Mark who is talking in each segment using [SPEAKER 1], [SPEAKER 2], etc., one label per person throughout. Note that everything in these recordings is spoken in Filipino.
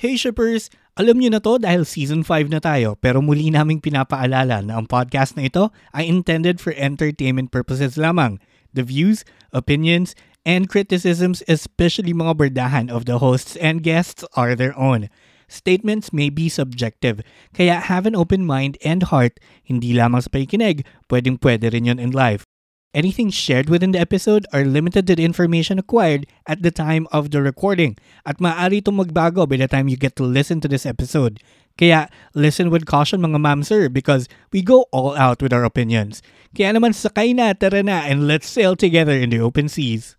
[SPEAKER 1] Hey shippers! Alam niyo na to dahil season 5 na tayo pero muli naming pinapaalala na ang podcast na ito ay intended for entertainment purposes lamang. The views, opinions, and criticisms especially mga berdahan of the hosts and guests are their own. Statements may be subjective, kaya have an open mind and heart, hindi lamang sa pakikinig, pwedeng pwede rin yun in life. Anything shared within the episode are limited to the information acquired at the time of the recording at maaari itong magbago by the time you get to listen to this episode. Kaya listen with caution mga ma'am sir because we go all out with our opinions. Kaya naman sakay na, tara na, and let's sail together in the open seas.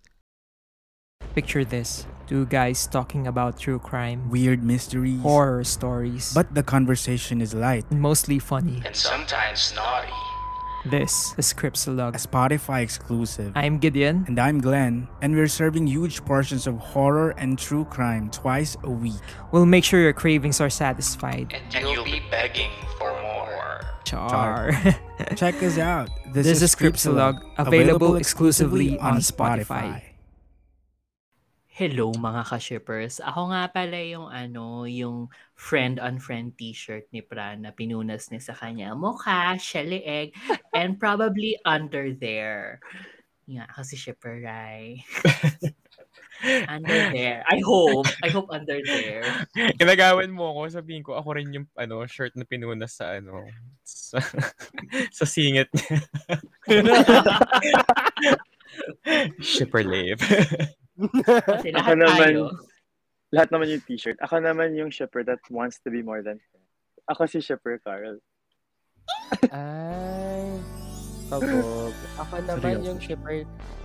[SPEAKER 2] Picture this two guys talking about true crime,
[SPEAKER 3] Weird mysteries.
[SPEAKER 2] horror stories,
[SPEAKER 3] But the conversation is light.
[SPEAKER 2] mostly funny.
[SPEAKER 4] and sometimes naughty.
[SPEAKER 2] This is Cripsalog.
[SPEAKER 3] A Spotify exclusive.
[SPEAKER 2] I'm Gideon.
[SPEAKER 3] And I'm Glenn, and we're serving huge portions of horror and true crime twice a week.
[SPEAKER 2] We'll make sure your cravings are satisfied.
[SPEAKER 4] And you'll be begging for more.
[SPEAKER 2] Char.
[SPEAKER 3] Check us out.
[SPEAKER 2] This, is Cripsalog, available exclusively on Spotify.
[SPEAKER 5] Hello mga ka-shippers. Ako nga pala yung ano, yung friend-on-friend t-shirt ni Pran na pinunas niya sa kanya. Mukha, siya leeg, and probably under there. Nga, kasi shipper, right? under there. I hope. I hope under there.
[SPEAKER 6] Ginagawan mo ako, sabihin ko, ako rin yung ano, shirt na pinunas sa ano, sa, sa singit niya. Shipper Lave.
[SPEAKER 5] Kasi
[SPEAKER 7] Ako
[SPEAKER 5] lahat
[SPEAKER 7] naman,
[SPEAKER 5] tayo.
[SPEAKER 7] lahat naman yung t-shirt. Ako naman yung shipper that wants to be more than friend. Ako si shipper Carl.
[SPEAKER 8] Ay, kabog. Ako naman
[SPEAKER 1] Seryoso.
[SPEAKER 8] yung shipper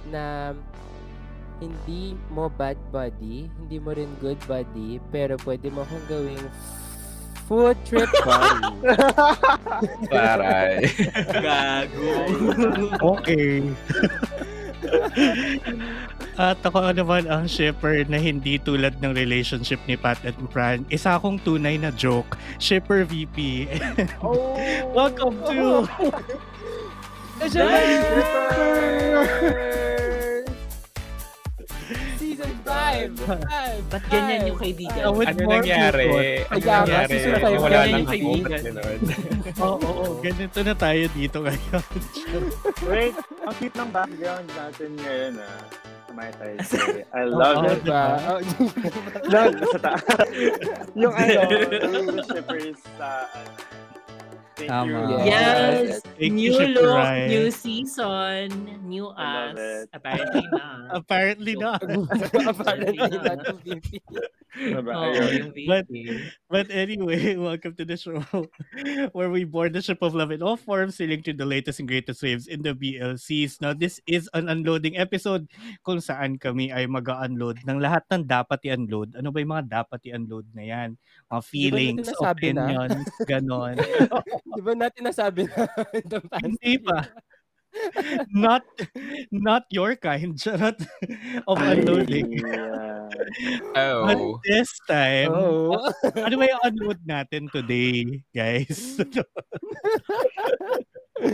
[SPEAKER 8] na hindi mo bad buddy, hindi mo rin good buddy, pero pwede mo akong gawing food trip buddy.
[SPEAKER 6] Taray.
[SPEAKER 5] Gago.
[SPEAKER 1] Okay. At ako naman ang shipper na hindi tulad ng relationship ni Pat at Fran. Isa akong tunay na joke. Shipper VP.
[SPEAKER 7] Oh!
[SPEAKER 1] Welcome to...
[SPEAKER 8] Season 5!
[SPEAKER 5] Ba't ganyan yung kaibigan?
[SPEAKER 1] Uh,
[SPEAKER 6] ano nangyari? Ano nangyari?
[SPEAKER 8] season five,
[SPEAKER 6] Wala
[SPEAKER 5] ganyan yung kaibigan.
[SPEAKER 1] Oo, oo, oo. Ganito na tayo dito ngayon.
[SPEAKER 7] Wait, ang cute ng background natin ngayon ah. Say, I love
[SPEAKER 1] Oo,
[SPEAKER 7] it.
[SPEAKER 8] Diba? Oh,
[SPEAKER 7] No, sa ta- yung ano, yung shippers sa. Thank
[SPEAKER 1] Tama.
[SPEAKER 7] you.
[SPEAKER 5] Yes!
[SPEAKER 1] Thank you,
[SPEAKER 5] new
[SPEAKER 1] Shipper
[SPEAKER 5] look,
[SPEAKER 1] Rai.
[SPEAKER 5] new season, new us. Apparently na.
[SPEAKER 1] Apparently not.
[SPEAKER 8] Apparently not.
[SPEAKER 7] Diba? Ayun.
[SPEAKER 1] But-. But anyway, welcome to the show where we board the ship of love in all forms, sailing to the latest and greatest waves in the BLCs. Now, this is an unloading episode kung saan kami ay mag-unload ng lahat ng dapat i-unload. Ano ba yung mga dapat i-unload na yan? Mga feelings,
[SPEAKER 8] nasabi na?
[SPEAKER 1] opinions, ganon.
[SPEAKER 8] Di ba natin nasabi na
[SPEAKER 1] Hindi pa. Not not your kind, charot, of unloading.
[SPEAKER 7] Yeah.
[SPEAKER 1] But
[SPEAKER 6] Oh.
[SPEAKER 1] this time,
[SPEAKER 8] Oh.
[SPEAKER 1] ano ba yung unload natin today, guys?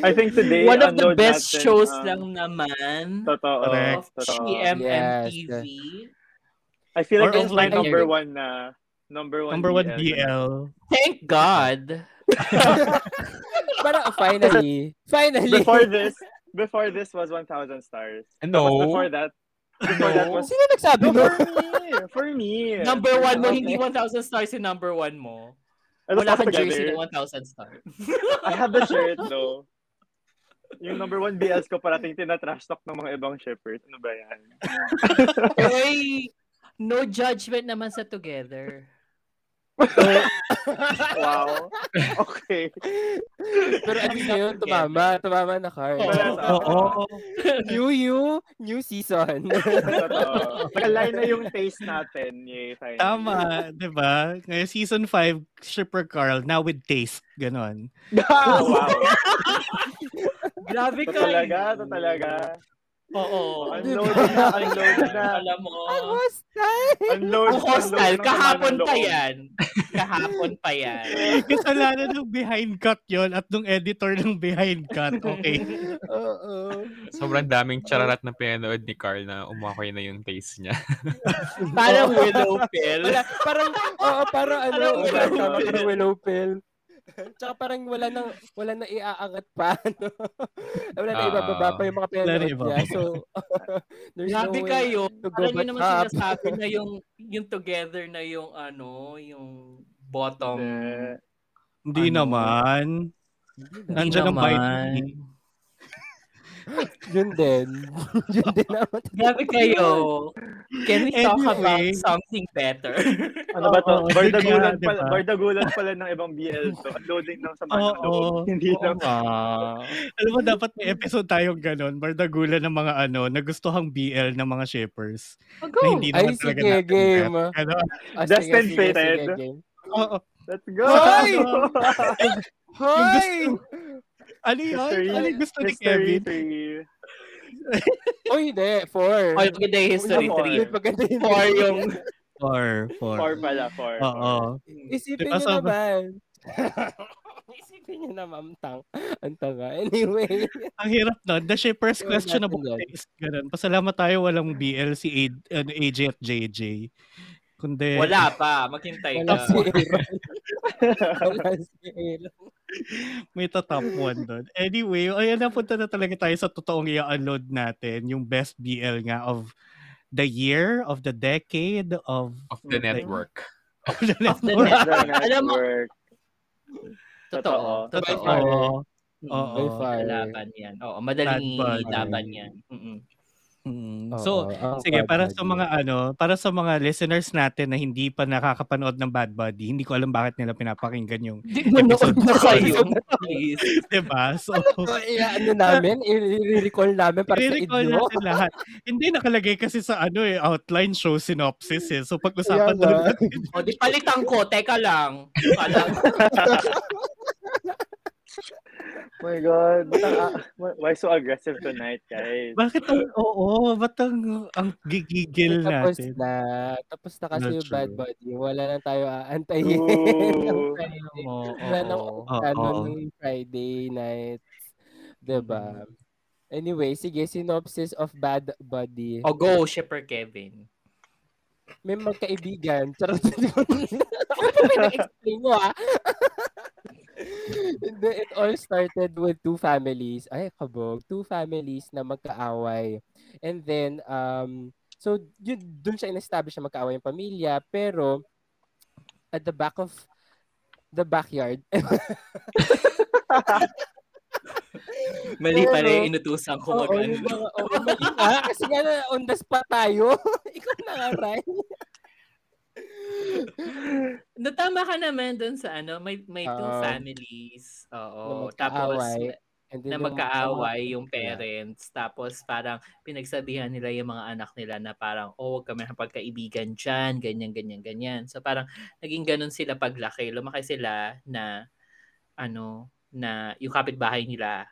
[SPEAKER 7] I think today,
[SPEAKER 5] One of the best
[SPEAKER 7] natin,
[SPEAKER 5] shows
[SPEAKER 7] um,
[SPEAKER 5] lang naman
[SPEAKER 7] Totoo.
[SPEAKER 1] Correct.
[SPEAKER 5] of
[SPEAKER 7] Totoo.
[SPEAKER 5] GMMTV.
[SPEAKER 7] I feel like
[SPEAKER 1] Or
[SPEAKER 7] it's my
[SPEAKER 1] like-
[SPEAKER 7] number one na number one
[SPEAKER 1] Number one
[SPEAKER 7] BL.
[SPEAKER 1] BL.
[SPEAKER 5] Thank God.
[SPEAKER 8] Parang finally, finally.
[SPEAKER 7] Before this, before this was 1,000 stars.
[SPEAKER 6] No.
[SPEAKER 7] Tapos before that, before that
[SPEAKER 6] No.
[SPEAKER 7] was
[SPEAKER 8] Sino nagsabi
[SPEAKER 7] for
[SPEAKER 8] mo?
[SPEAKER 7] me. For me.
[SPEAKER 5] Number one mo,
[SPEAKER 8] Okay.
[SPEAKER 5] hindi 1,000 stars yung number one mo.
[SPEAKER 7] It was
[SPEAKER 5] Wala kang jersey na 1,000 stars.
[SPEAKER 7] I have the shirt though. Yung number one BLs ko parating tinatrash talk ng mga ibang shippers. Ano ba yan?
[SPEAKER 5] Oy, no judgment naman sa together.
[SPEAKER 7] Wow. Okay.
[SPEAKER 8] Pero at least ngayon, tumama. Tumama na card.
[SPEAKER 7] Oo.
[SPEAKER 1] Oo.
[SPEAKER 8] New you, new season.
[SPEAKER 7] Nakaline na yung taste natin. Yay, finally.
[SPEAKER 1] Tama, 'di ba? Ngayon season 5 Shipper Carl now with taste, ganon.
[SPEAKER 7] Wow.
[SPEAKER 5] Grabe
[SPEAKER 7] Ito
[SPEAKER 5] ka.
[SPEAKER 7] talaga, ito talaga.
[SPEAKER 5] Oo.
[SPEAKER 7] Unload na, unload na.
[SPEAKER 5] Alam mo.
[SPEAKER 8] Ang hostile!
[SPEAKER 7] Unload,
[SPEAKER 5] Ang hostile. Kahapon pa yan. Kahapon pa yan.
[SPEAKER 1] Kasalanan ng behind cut yon at nung editor ng behind cut. Okay.
[SPEAKER 8] Oo.
[SPEAKER 6] Sobrang daming chararat na pinanood ni Carl na umakoy na yung taste niya.
[SPEAKER 5] Parang willow pill.
[SPEAKER 8] Parang, oo, parang ano,
[SPEAKER 5] Parang willow pill.
[SPEAKER 8] Tsaka parang wala nang wala nang iaangat pa ano. wala na
[SPEAKER 6] Ah.
[SPEAKER 8] ibababa pa yung mga
[SPEAKER 1] na
[SPEAKER 8] pinanood niya. So there's
[SPEAKER 5] Grabe
[SPEAKER 8] no way
[SPEAKER 5] kayo.
[SPEAKER 8] to go
[SPEAKER 5] Parang yun
[SPEAKER 8] back
[SPEAKER 5] naman
[SPEAKER 8] up.
[SPEAKER 5] sinasabi na yung, yung together na yung ano, yung bottom.
[SPEAKER 1] Hindi
[SPEAKER 5] Ano?
[SPEAKER 1] naman.
[SPEAKER 5] Hindi
[SPEAKER 1] Nandiyan ang bite.
[SPEAKER 8] Yun din. Yun din naman.
[SPEAKER 5] Grabe kayo. Can we talk about something better?
[SPEAKER 7] ano ba to? Bardagulan
[SPEAKER 1] diba?
[SPEAKER 7] pala, bardagulan pala ng ibang BL to. Unloading ng sama ng
[SPEAKER 1] Oo.
[SPEAKER 7] loob. Hindi lang.
[SPEAKER 5] Ah.
[SPEAKER 1] Alam mo, dapat may episode tayong ganon. Bardagulan ng mga ano, nagustuhang BL ng mga shippers. Na hindi
[SPEAKER 8] Ay,
[SPEAKER 1] naman talaga
[SPEAKER 8] sige,
[SPEAKER 1] natin
[SPEAKER 8] game. Ah,
[SPEAKER 7] Just
[SPEAKER 8] sige,
[SPEAKER 7] and
[SPEAKER 8] sige,
[SPEAKER 7] fated.
[SPEAKER 8] sige, game.
[SPEAKER 1] Oo.
[SPEAKER 7] Let's go!
[SPEAKER 8] Hoy!
[SPEAKER 1] Hoy! Ano yun? Ano yung gusto ni Kevin?
[SPEAKER 7] three.
[SPEAKER 8] Oh, hindi. Four.
[SPEAKER 5] Oh, maganda yung history
[SPEAKER 7] Four.
[SPEAKER 5] 3.
[SPEAKER 8] Yun, maganda yun.
[SPEAKER 5] Four yung...
[SPEAKER 1] Four. Four.
[SPEAKER 7] Four pala, four.
[SPEAKER 1] Oo.
[SPEAKER 8] Isipin
[SPEAKER 1] Diba,
[SPEAKER 8] nyo
[SPEAKER 1] sobrang-
[SPEAKER 8] naman. Isipin nyo naman, ang tang. Ang tanga. Anyway.
[SPEAKER 1] Ang hirap nun. The shippers
[SPEAKER 8] natin yan.
[SPEAKER 1] taste. Ganun. Pasalamat tayo walang BL si A- ano, AJ at JJ. Kundi,
[SPEAKER 5] Wala pa. Maghintay
[SPEAKER 8] Wala
[SPEAKER 5] ka.
[SPEAKER 8] si Aaron. Wala si Aaron.
[SPEAKER 1] may top one doon. Anyway, ayan napunta na talaga tayo sa totoong i-unload natin. Yung best BL nga of the year, of the decade, of,
[SPEAKER 6] Of the
[SPEAKER 5] Okay.
[SPEAKER 6] network.
[SPEAKER 1] of the
[SPEAKER 5] Of the
[SPEAKER 1] network.
[SPEAKER 5] Alam mo, totoo.
[SPEAKER 7] Totoo.
[SPEAKER 5] Totoo.
[SPEAKER 1] Oo.
[SPEAKER 8] By far.
[SPEAKER 5] Laban yan. Oo, madaling laban yan. Mm-mm.
[SPEAKER 1] Mm.
[SPEAKER 8] Oo,
[SPEAKER 1] So,
[SPEAKER 8] ang
[SPEAKER 1] sige,
[SPEAKER 8] Bad
[SPEAKER 1] para
[SPEAKER 8] Buddy.
[SPEAKER 1] sa mga ano, para sa mga listeners natin na hindi pa nakakapanood ng Bad Buddy, hindi ko alam bakit nila pinapakinggan yung,
[SPEAKER 5] Di manood na kayo. Please.
[SPEAKER 1] 'di ba? So,
[SPEAKER 8] So, i- ano namin, i-recall namin para sa
[SPEAKER 1] i-recall
[SPEAKER 8] inyo.
[SPEAKER 1] natin lahat. Hindi nakalagay kasi sa ano eh, outline show synopsis eh. So pag-usapan
[SPEAKER 8] Kaya
[SPEAKER 1] na natin.
[SPEAKER 5] O, di palitan ko. Teka lang. Teka lang.
[SPEAKER 7] Oh my God. Ba't ang, why so aggressive tonight, guys?
[SPEAKER 1] Bakit ang, oo, ba't ang, ang gigigil
[SPEAKER 8] Tapos
[SPEAKER 1] natin?
[SPEAKER 8] na. Tapos na kasi
[SPEAKER 1] Not
[SPEAKER 8] yung Bad
[SPEAKER 1] true.
[SPEAKER 8] Buddy. Wala na tayo aantayin.
[SPEAKER 7] Ooh.
[SPEAKER 5] Oo,
[SPEAKER 8] Wala nang
[SPEAKER 5] oo.
[SPEAKER 8] ano nung Friday night. Diba? Anyway, sige, synopsis of Bad Buddy.
[SPEAKER 5] O, go, Shipper Kevin.
[SPEAKER 8] May magkaibigan. Charot. Ako pa pinag-explain mo, ah. Hindi, it all started with two families. Ay, kabog. Two families na magkaaway. And then, um, so, yun, dun siya in-establish na magkaaway yung pamilya. Pero, at the back of the backyard,
[SPEAKER 5] Mali pala yung inutusan ko
[SPEAKER 8] Oo,
[SPEAKER 5] mag
[SPEAKER 8] yung mga, oo, mali nga. Kasi nga, on the spot tayo. Ikaw na nga, Ryan.
[SPEAKER 5] Natama ka naman dun sa ano, may may two
[SPEAKER 8] Um,
[SPEAKER 5] families.
[SPEAKER 8] na
[SPEAKER 5] Oo. Tapos.
[SPEAKER 8] And then
[SPEAKER 5] na magkaaway yung parents. Tapos parang pinagsabihan nila yung mga anak nila na parang, oh, huwag kami pagkaibigan dyan, ganyan, ganyan, ganyan. So parang naging ganun sila paglaki. Lumaki sila na, ano, na yung kapitbahay nila,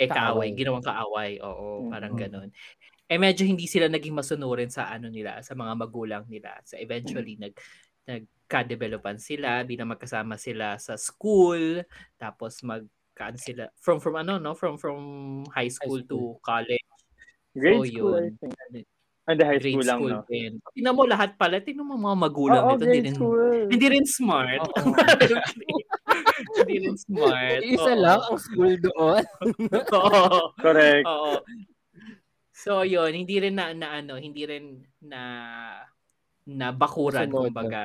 [SPEAKER 5] eh kaaway,
[SPEAKER 8] Kaaway.
[SPEAKER 5] ginawang kaaway. Oo, parang
[SPEAKER 1] Mhm.
[SPEAKER 5] ganun. Eh medyo hindi sila naging masunurin sa ano nila, sa mga magulang nila. So eventually nag nagka-developan sila, bilang magkasama sila sa school, tapos mag sila from from ano no from from high school, to college
[SPEAKER 7] Grade
[SPEAKER 5] So,
[SPEAKER 7] school, I
[SPEAKER 5] yun.
[SPEAKER 7] think. And the high
[SPEAKER 5] grade
[SPEAKER 7] school lang,
[SPEAKER 5] school
[SPEAKER 7] no?
[SPEAKER 5] din tingnan mo lahat pala tingnan mo mga magulang
[SPEAKER 7] Oo,
[SPEAKER 5] nito hindi rin
[SPEAKER 7] school.
[SPEAKER 5] hindi rin smart
[SPEAKER 1] Oo.
[SPEAKER 5] hindi rin smart
[SPEAKER 8] Isa
[SPEAKER 5] Oo.
[SPEAKER 8] lang ang school doon.
[SPEAKER 5] Oo.
[SPEAKER 7] Correct.
[SPEAKER 5] Oo. So yun, hindi rin na, na ano, hindi rin na na bakuran
[SPEAKER 8] Sunod.
[SPEAKER 5] kumbaga.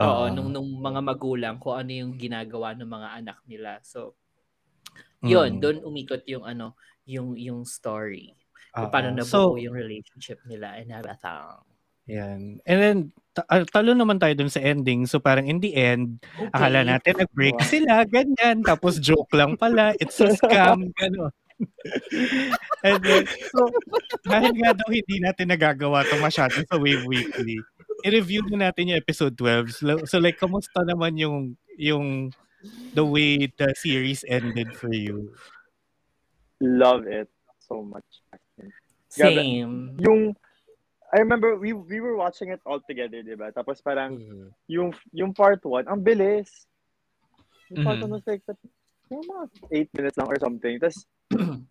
[SPEAKER 1] Oo.
[SPEAKER 5] Oo, nung nung mga magulang kung ano yung ginagawa ng mga anak nila. So yun,
[SPEAKER 1] Mm.
[SPEAKER 5] doon umikot yung ano, yung yung story. Kung
[SPEAKER 1] Oo.
[SPEAKER 5] paano nabuo
[SPEAKER 1] So,
[SPEAKER 5] yung relationship nila and everything.
[SPEAKER 1] yan. And then, ta- ah, talo naman tayo dun sa ending. So parang in the end, akala natin nag-break
[SPEAKER 7] Wow.
[SPEAKER 1] sila, ganyan. Tapos joke lang pala, it's a scam, gano'n. And then, so, dahil nga daw hindi natin nagagawa to masyado sa Wave Weekly, i-review na natin yung episode 12. So, so like, kamusta naman yung, yung, the way the series ended for you?
[SPEAKER 7] Love it so much.
[SPEAKER 5] Same.
[SPEAKER 7] Yung, I remember we we were watching it all together, di ba? Tapos parang,
[SPEAKER 8] Mhm.
[SPEAKER 7] yung yung part 1, ang bilis. Yung part 1
[SPEAKER 1] Mhm.
[SPEAKER 7] was like, yung mga 8 minutes lang or something. Tapos,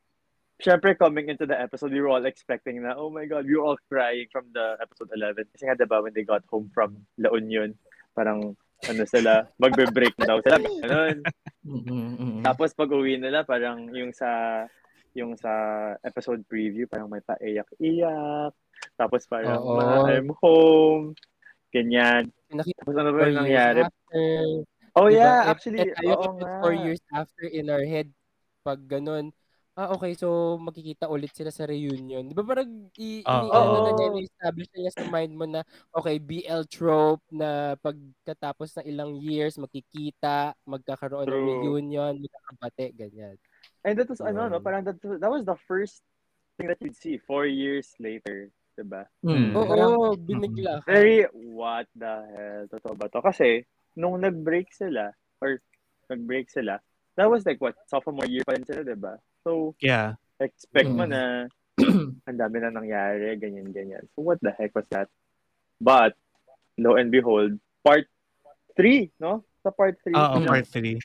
[SPEAKER 7] syempre coming into the episode, we were all expecting na, oh my God, we were all crying from the episode 11. Kasi nga, diba, when they got home from La Union, parang, ano sila, magbe-break daw sila. Ganun.
[SPEAKER 5] Mm-mm.
[SPEAKER 7] Tapos pag uwi nila, parang yung sa yung sa episode preview, parang may paiyak-iyak. Tapos parang,
[SPEAKER 8] Oo.
[SPEAKER 7] "Ma, I'm home. Ganyan.
[SPEAKER 8] Nakita
[SPEAKER 7] Tapos ano ba yung nangyari?
[SPEAKER 8] after.
[SPEAKER 7] Oh
[SPEAKER 8] Diba?
[SPEAKER 7] yeah, actually, oo
[SPEAKER 8] kapag
[SPEAKER 7] nga.
[SPEAKER 8] four years after in our head, pag ganun, ah, okay, so magkikita ulit sila sa reunion. Di ba parang i,
[SPEAKER 1] Oo.
[SPEAKER 8] ini, ano na
[SPEAKER 7] Oo.
[SPEAKER 8] niya, establish na niya sa mind mo na, okay, BL trope na pagkatapos ng ilang years, magkikita, magkakaroon ng
[SPEAKER 7] True.
[SPEAKER 8] reunion, magkakabate, ganyan.
[SPEAKER 7] And that was, ano, no, parang that, that was the first thing that you'd see four years later. Diba?
[SPEAKER 5] Mm.
[SPEAKER 8] Oo,
[SPEAKER 7] Parang,
[SPEAKER 8] binigla ka.
[SPEAKER 7] Very, what the hell? Totoo ba to? Kasi, nung nag-break sila, or nag-break sila, that was like, what, sophomore year pa rin sila, diba? So,
[SPEAKER 1] Yeah.
[SPEAKER 7] expect mo
[SPEAKER 5] Mm.
[SPEAKER 7] na ang dami na nangyari, ganyan, ganyan. So, what the heck was that? But, lo and behold, part 3, no? Sa part 3,
[SPEAKER 1] Oo,
[SPEAKER 5] Mm.
[SPEAKER 1] part 3.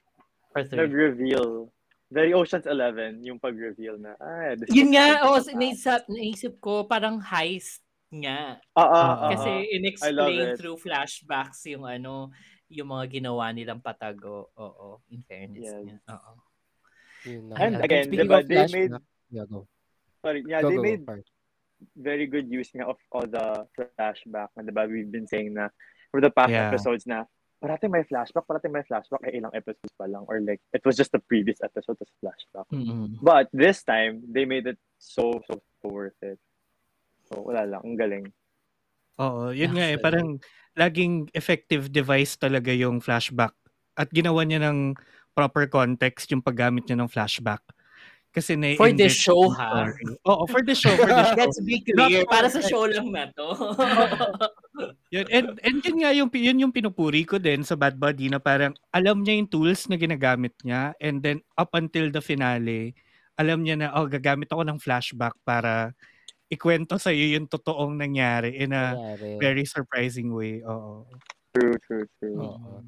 [SPEAKER 5] Part three.
[SPEAKER 7] nag-reveal. Very Ocean's 11, yung pag-reveal na, ah,
[SPEAKER 5] Yun nga, oh, naisip, naisip ko, parang heist nga.
[SPEAKER 7] Ah, ah,
[SPEAKER 1] Oo.
[SPEAKER 7] ah,
[SPEAKER 5] Kasi in-explain through flashbacks yung ano, yung mga ginawa nilang patago. Oo, in fairness
[SPEAKER 7] Yes.
[SPEAKER 5] niya. Oo.
[SPEAKER 8] Yun.
[SPEAKER 7] And again,
[SPEAKER 8] speaking
[SPEAKER 7] diba,
[SPEAKER 8] of
[SPEAKER 7] they made,
[SPEAKER 8] flashback, yeah, go.
[SPEAKER 7] sorry, yeah,
[SPEAKER 8] Go,
[SPEAKER 7] they
[SPEAKER 8] go,
[SPEAKER 7] made
[SPEAKER 8] Park.
[SPEAKER 7] very good use nga of all the flashback na diba we've been saying na for the past
[SPEAKER 1] Yeah.
[SPEAKER 7] episodes na parating may flashback, parating may flashback, eh ilang episodes pa lang or like it was just the previous episode as flashback.
[SPEAKER 5] Mm-mm.
[SPEAKER 7] But this time, they made it so, so, so worth it. So, wala lang. Ang galing.
[SPEAKER 1] Oo, yun nga eh. Parang laging effective device talaga yung flashback. At ginawa niya ng proper context yung paggamit niya ng flashback. Kasi na
[SPEAKER 5] For the show, ha?
[SPEAKER 1] Oo, for the show. For the show.
[SPEAKER 5] Let's be clear, para sa show lang na to.
[SPEAKER 1] Yun, and, and yun nga yung, yun yung pinupuri ko din sa Bad Buddy na parang alam niya yung tools na ginagamit niya and then up until the finale, alam niya na, oh, gagamit ako ng flashback para ikwento sa iyo yung totoong nangyari in a
[SPEAKER 8] Nangyari.
[SPEAKER 1] very surprising way. Oo.
[SPEAKER 7] True, true, true.
[SPEAKER 8] Oo.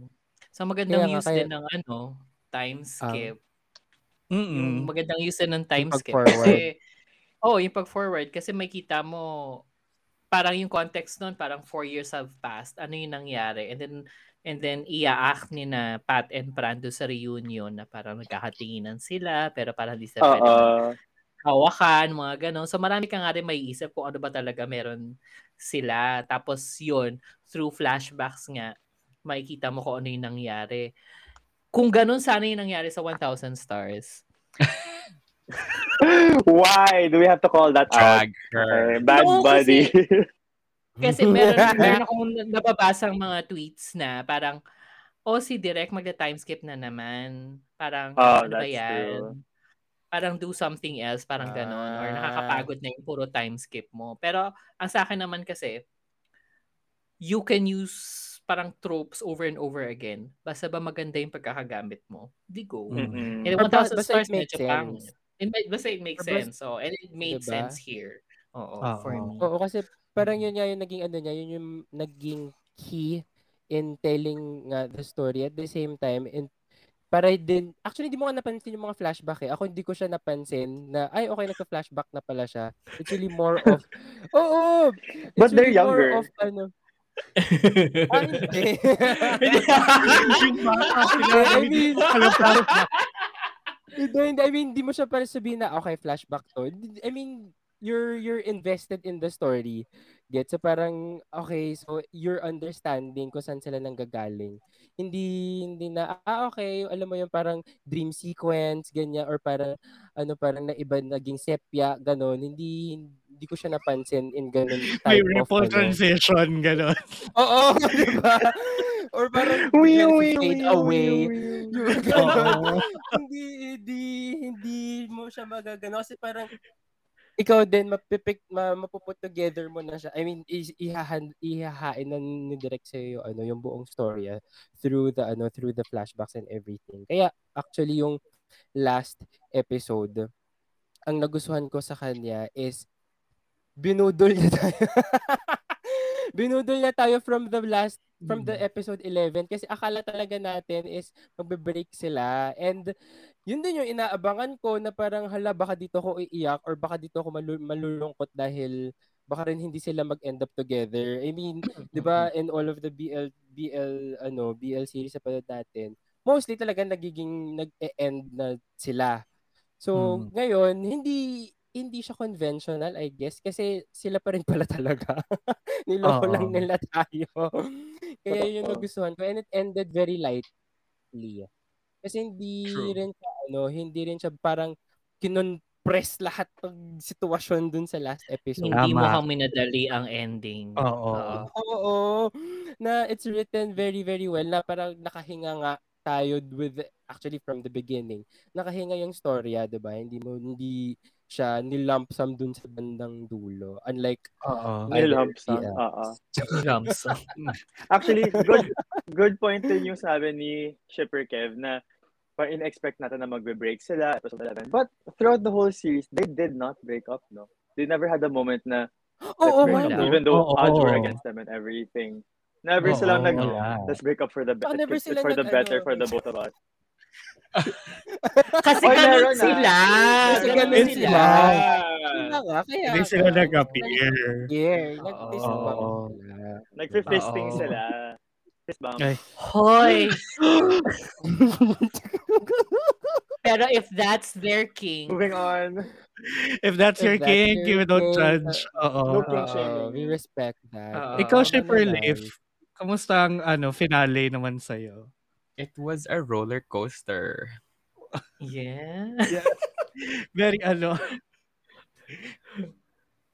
[SPEAKER 5] so magandang
[SPEAKER 8] Kaya
[SPEAKER 5] use
[SPEAKER 8] kaya-
[SPEAKER 5] din ng ano, time skip.
[SPEAKER 1] Mm-mm.
[SPEAKER 5] yung magandang use din ng time skip. Kasi, oh, yung pag-forward. Kasi may kita mo, parang yung context nun, parang four years have passed. Ano yung nangyari? And then, and then iaak ni na Pat and Brando sa reunion na parang nagkakatinginan sila, pero parang hindi sila pwede
[SPEAKER 7] Oo.
[SPEAKER 5] Hawakan, mga ganon. So marami ka nga rin may isip kung ano ba talaga meron sila. Tapos yun, through flashbacks nga, makikita mo kung ano yung nangyari. Kung ganon sana yung nangyari sa 1,000 Stars.
[SPEAKER 7] Why do we have to call that out?
[SPEAKER 6] Drag her.
[SPEAKER 7] Uh, bad
[SPEAKER 5] No,
[SPEAKER 7] buddy.
[SPEAKER 5] Kasi meron, meron akong nababasang mga tweets na parang, oh, si Direk magda-time skip na naman. Parang,
[SPEAKER 7] Oh,
[SPEAKER 5] ano ba
[SPEAKER 7] that's
[SPEAKER 5] yan?
[SPEAKER 7] true.
[SPEAKER 5] Parang do something else, parang ganon. Or
[SPEAKER 8] Ah.
[SPEAKER 5] nakakapagod na yung puro time skip mo. Pero, ang sa akin naman kasi, you can use parang tropes over and over again. Basta ba maganda yung pagkakagamit mo? Di go.
[SPEAKER 7] Mm-mm.
[SPEAKER 5] And
[SPEAKER 8] Or
[SPEAKER 5] 1,000
[SPEAKER 8] ba- basta it
[SPEAKER 5] stars
[SPEAKER 8] makes
[SPEAKER 5] medyo
[SPEAKER 8] sense.
[SPEAKER 5] It, basta it makes
[SPEAKER 8] Or bas-
[SPEAKER 5] sense. Oh, and it made
[SPEAKER 8] Diba?
[SPEAKER 5] sense here. Oo,
[SPEAKER 1] Oo.
[SPEAKER 5] for me.
[SPEAKER 8] Oo, kasi parang yun nga yung naging ano niya, yun yung naging key in telling nga the story at the same time and para din actually hindi mo nga napansin yung mga flashback eh. Ako hindi ko siya napansin na ay okay nagka-flashback na pala siya. It's really more of Oo. It's
[SPEAKER 7] But they're
[SPEAKER 8] really more
[SPEAKER 7] younger.
[SPEAKER 8] of ano ah, hindi. I mean, Hindi, hindi. I mean, di mo siya para sabihin na, okay, flashback to. I mean, you're you're invested in the story. Get? So parang, okay, so you're understanding kung saan sila nanggagaling. Hindi, hindi na, ah, okay, alam mo yung parang dream sequence, ganyan, or parang, ano, parang na iba naging sepia, ganon. Hindi, hindi ko siya napansin in ganon
[SPEAKER 1] May
[SPEAKER 8] type of,
[SPEAKER 1] ripple
[SPEAKER 8] ano.
[SPEAKER 1] transition, gano'n.
[SPEAKER 8] Oo, di ba? Or parang,
[SPEAKER 7] Wee, wee,
[SPEAKER 8] fade
[SPEAKER 7] wee,
[SPEAKER 8] away.
[SPEAKER 7] wee, wee.
[SPEAKER 8] Hindi, hindi, hindi mo siya magagano. Kasi parang, ikaw din, mapipik, ma, mapuput together mo na siya. I mean, ihahan, ihahain na ni Direk sa'yo yung, ano, yung buong story ah, through the, ano, through the flashbacks and everything. Kaya, actually, yung last episode, ang nagustuhan ko sa kanya is binudol niya tayo. binudol niya tayo from the last from the episode 11 kasi akala talaga natin is magbe-break sila and yun din yung inaabangan ko na parang hala baka dito ako iiyak or baka dito ako malu- malulungkot dahil baka rin hindi sila mag-end up together. I mean, 'di ba, in all of the BL BL ano, BL series sa panood natin, mostly talaga nagiging nag-end na sila. So,
[SPEAKER 1] Mm.
[SPEAKER 8] ngayon hindi hindi siya conventional, I guess, kasi sila pa rin pala talaga. Niloko
[SPEAKER 1] Oo.
[SPEAKER 8] lang nila tayo. Kaya yun
[SPEAKER 7] Totoo.
[SPEAKER 8] nagustuhan ko and it ended very lightly. Kasi hindi
[SPEAKER 6] True.
[SPEAKER 8] rin siya, ano, hindi rin siya parang kinonpress lahat ng sitwasyon dun sa last episode.
[SPEAKER 5] Hindi mo
[SPEAKER 1] Tama.
[SPEAKER 5] kang minadali ang ending.
[SPEAKER 1] Oo.
[SPEAKER 8] Oo. Na it's written very, very well na parang nakahinga nga tayo with actually from the beginning. Nakahinga yung storya, 'di ba? Hindi mo hindi siya nilump sum dun sa bandang dulo. Unlike
[SPEAKER 1] Oo.
[SPEAKER 8] other
[SPEAKER 7] Nilump sum, oo.
[SPEAKER 5] Lumps.
[SPEAKER 7] Actually, good good point din yung sabi ni Shipper Kev na parang in-expect natin na magbe-break sila episode 11. But throughout the whole series, they did not break up, no? They never had a moment na
[SPEAKER 8] Oo,
[SPEAKER 7] let's break up, even though
[SPEAKER 1] Oo.
[SPEAKER 7] odds were against them and everything. Never
[SPEAKER 1] Oo,
[SPEAKER 7] silang nag,
[SPEAKER 1] wala.
[SPEAKER 7] let's break up for the
[SPEAKER 8] Baka
[SPEAKER 7] better,
[SPEAKER 8] never sila
[SPEAKER 7] for the better
[SPEAKER 8] ano,
[SPEAKER 7] for the both of us.
[SPEAKER 5] Kasi
[SPEAKER 7] Oy,
[SPEAKER 5] ganun sila.
[SPEAKER 8] Kasi
[SPEAKER 5] Ganun sila.
[SPEAKER 8] sila. Sila nga, kaya
[SPEAKER 1] Hindi sila nag-appear.
[SPEAKER 8] Yeah, nag-fist bump
[SPEAKER 1] Oo.
[SPEAKER 8] sila.
[SPEAKER 7] Sila. Fist bump.
[SPEAKER 5] Hoy! Pero if that's their king,
[SPEAKER 7] Moving on.
[SPEAKER 1] If that's
[SPEAKER 8] If
[SPEAKER 1] your
[SPEAKER 8] that's
[SPEAKER 1] king,
[SPEAKER 8] your
[SPEAKER 1] you don't
[SPEAKER 8] king,
[SPEAKER 1] judge. Oo.
[SPEAKER 7] No shaming.
[SPEAKER 8] we respect that.
[SPEAKER 5] Oo.
[SPEAKER 1] Ikaw, Shipper. Leif, kamusta ang ano, finale naman sa'yo?
[SPEAKER 6] It was a roller coaster.
[SPEAKER 5] yeah.
[SPEAKER 1] Very ano.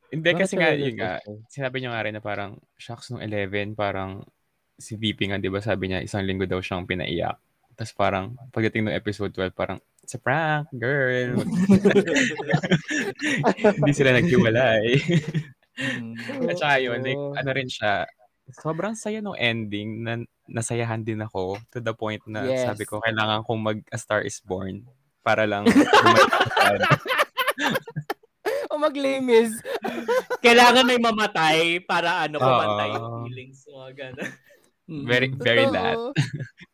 [SPEAKER 6] Hindi
[SPEAKER 8] Bakit
[SPEAKER 6] kasi nga yun nga, sinabi niya nga rin na parang shocks nung 11, parang si VP nga, di ba sabi niya, isang linggo daw siyang pinaiyak. Tapos parang pagdating ng episode 12, parang, it's a prank, girl. Hindi sila naghiwalay.
[SPEAKER 5] Mm.
[SPEAKER 6] At saka yun, like, ano rin siya, sobrang saya nung ending na nasayahan din ako to the point na
[SPEAKER 8] Yes.
[SPEAKER 6] sabi ko, kailangan kong mag A Star is Born para lang.
[SPEAKER 8] O mag-lemis.
[SPEAKER 5] Kailangan may mamatay para ano,
[SPEAKER 6] Oo.
[SPEAKER 5] pumantay yung feelings mo. Gano'n.
[SPEAKER 6] Very, very that.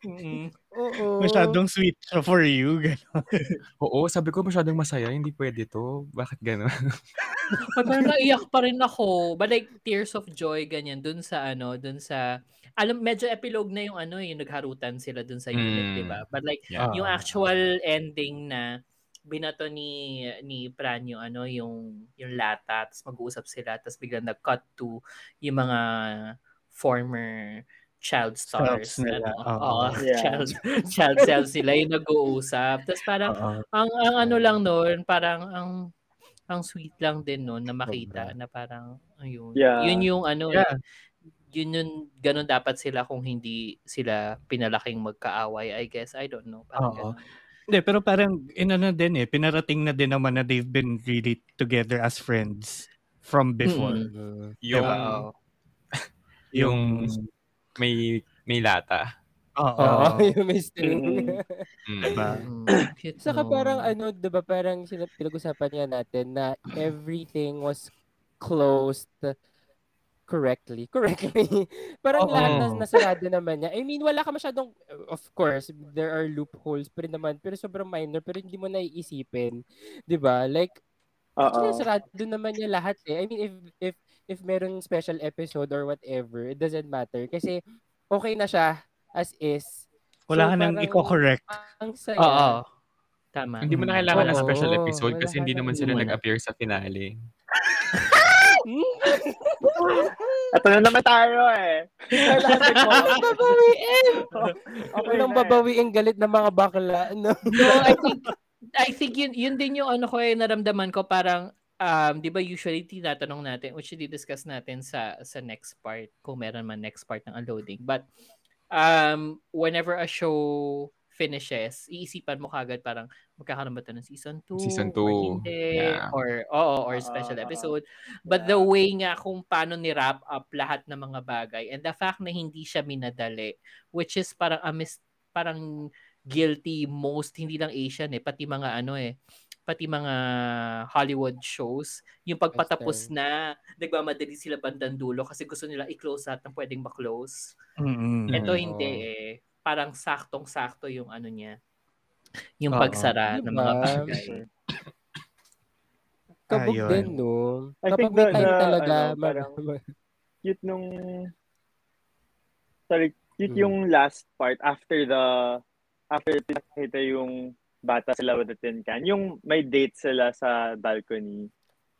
[SPEAKER 5] Mm.
[SPEAKER 8] Oo.
[SPEAKER 1] Masyadong sweet siya for you. Ganon.
[SPEAKER 6] Oo, sabi ko masyadong masaya, hindi pwede to. Bakit gano'n?
[SPEAKER 5] But parang naiyak pa rin ako. But like, tears of joy, ganyan. Dun sa ano, dun sa... Alam, medyo epilogue na yung ano, yung nagharutan sila dun sa unit,
[SPEAKER 6] Mm.
[SPEAKER 5] di ba? But like,
[SPEAKER 6] Yeah.
[SPEAKER 5] yung actual ending na binato ni ni Pran yung ano yung yung lata tapos mag-uusap sila tapos biglang nag-cut to yung mga former child stars
[SPEAKER 1] Selves nila,
[SPEAKER 5] ano,
[SPEAKER 1] oo.
[SPEAKER 5] oo,
[SPEAKER 7] Yeah.
[SPEAKER 5] child child selves sila yung nag-uusap tapos parang
[SPEAKER 1] Oo.
[SPEAKER 5] ang ang ano lang noon parang ang ang sweet lang din noon na makita na parang ayun
[SPEAKER 7] Yeah.
[SPEAKER 5] yun yung ano
[SPEAKER 1] Yeah.
[SPEAKER 5] yun yung ganun dapat sila kung hindi sila pinalaking magkaaway I guess I don't know parang
[SPEAKER 1] Oo. Hindi, pero parang inano din eh, pinarating na din naman na they've been really together as friends from before.
[SPEAKER 5] Mm.
[SPEAKER 6] Yung,
[SPEAKER 1] Diba?
[SPEAKER 5] Oo.
[SPEAKER 6] yung may may lata.
[SPEAKER 1] Oo.
[SPEAKER 8] Oo, yung mystery.
[SPEAKER 7] Mm.
[SPEAKER 6] Mm.
[SPEAKER 1] Diba?
[SPEAKER 5] Mm, cute
[SPEAKER 8] Saka parang ano, 'di ba, parang sila pinag-usapan nga natin na everything was closed correctly. Correctly. parang
[SPEAKER 1] Oo.
[SPEAKER 8] lahat na nasarado naman niya. I mean, wala ka masyadong of course, there are loopholes pa rin naman, pero sobrang minor, pero hindi mo naiisipin. 'Di ba? Like Actually,
[SPEAKER 7] Oo.
[SPEAKER 8] sarado naman niya lahat eh. I mean, if if if meron special episode or whatever, it doesn't matter. Kasi okay na siya as is.
[SPEAKER 1] Wala ka
[SPEAKER 8] So,
[SPEAKER 1] nang
[SPEAKER 8] parang
[SPEAKER 1] i-correct.
[SPEAKER 8] Ang saya.
[SPEAKER 5] Oo. Tama.
[SPEAKER 6] Hindi mo na kailangan ng special episode kasi hindi
[SPEAKER 8] ka
[SPEAKER 6] naman
[SPEAKER 8] na-
[SPEAKER 6] sila
[SPEAKER 5] na.
[SPEAKER 6] nag-appear sa finale.
[SPEAKER 7] Ito na naman tayo eh. Call.
[SPEAKER 8] Babawiin!
[SPEAKER 7] Okay
[SPEAKER 8] Walang
[SPEAKER 7] na eh.
[SPEAKER 8] babawiin galit ng mga bakla. No?
[SPEAKER 5] No, I think I think yun yun din yung ano ko eh naramdaman ko parang um 'di ba usually tinatanong natin which di-discuss natin sa sa next part kung meron man next part ng unloading. But um whenever a show finishes, iisipan mo kagad parang magkakaroon ba ito ng season 2
[SPEAKER 6] Season
[SPEAKER 5] or
[SPEAKER 6] two,
[SPEAKER 5] hindi
[SPEAKER 6] yeah.
[SPEAKER 5] or oo or special
[SPEAKER 7] Ah,
[SPEAKER 5] episode. But the way nga kung paano ni wrap up lahat ng mga bagay and the fact na hindi siya minadali which is parang a mis- parang guilty most hindi lang Asian eh pati mga ano eh pati mga Hollywood shows, yung pagpatapos na, nagmamadali sila bandang dulo kasi gusto nila i-close lahat ng pwedeng ma-close.
[SPEAKER 1] Mm-mm.
[SPEAKER 5] Ito hindi eh. Parang saktong-sakto yung ano niya. Yung
[SPEAKER 1] Oo.
[SPEAKER 5] pagsara ng mga bagay.
[SPEAKER 8] Kabog
[SPEAKER 1] Ayun.
[SPEAKER 8] din, no?
[SPEAKER 7] I
[SPEAKER 8] Kapag
[SPEAKER 7] think
[SPEAKER 8] may time
[SPEAKER 7] the,
[SPEAKER 8] talaga,
[SPEAKER 7] ano, parang- Cute nung... Sorry, cute
[SPEAKER 8] Hmm.
[SPEAKER 7] yung last part after the... After pinakita yung bata sila with the tin can. Yung may date sila sa balcony.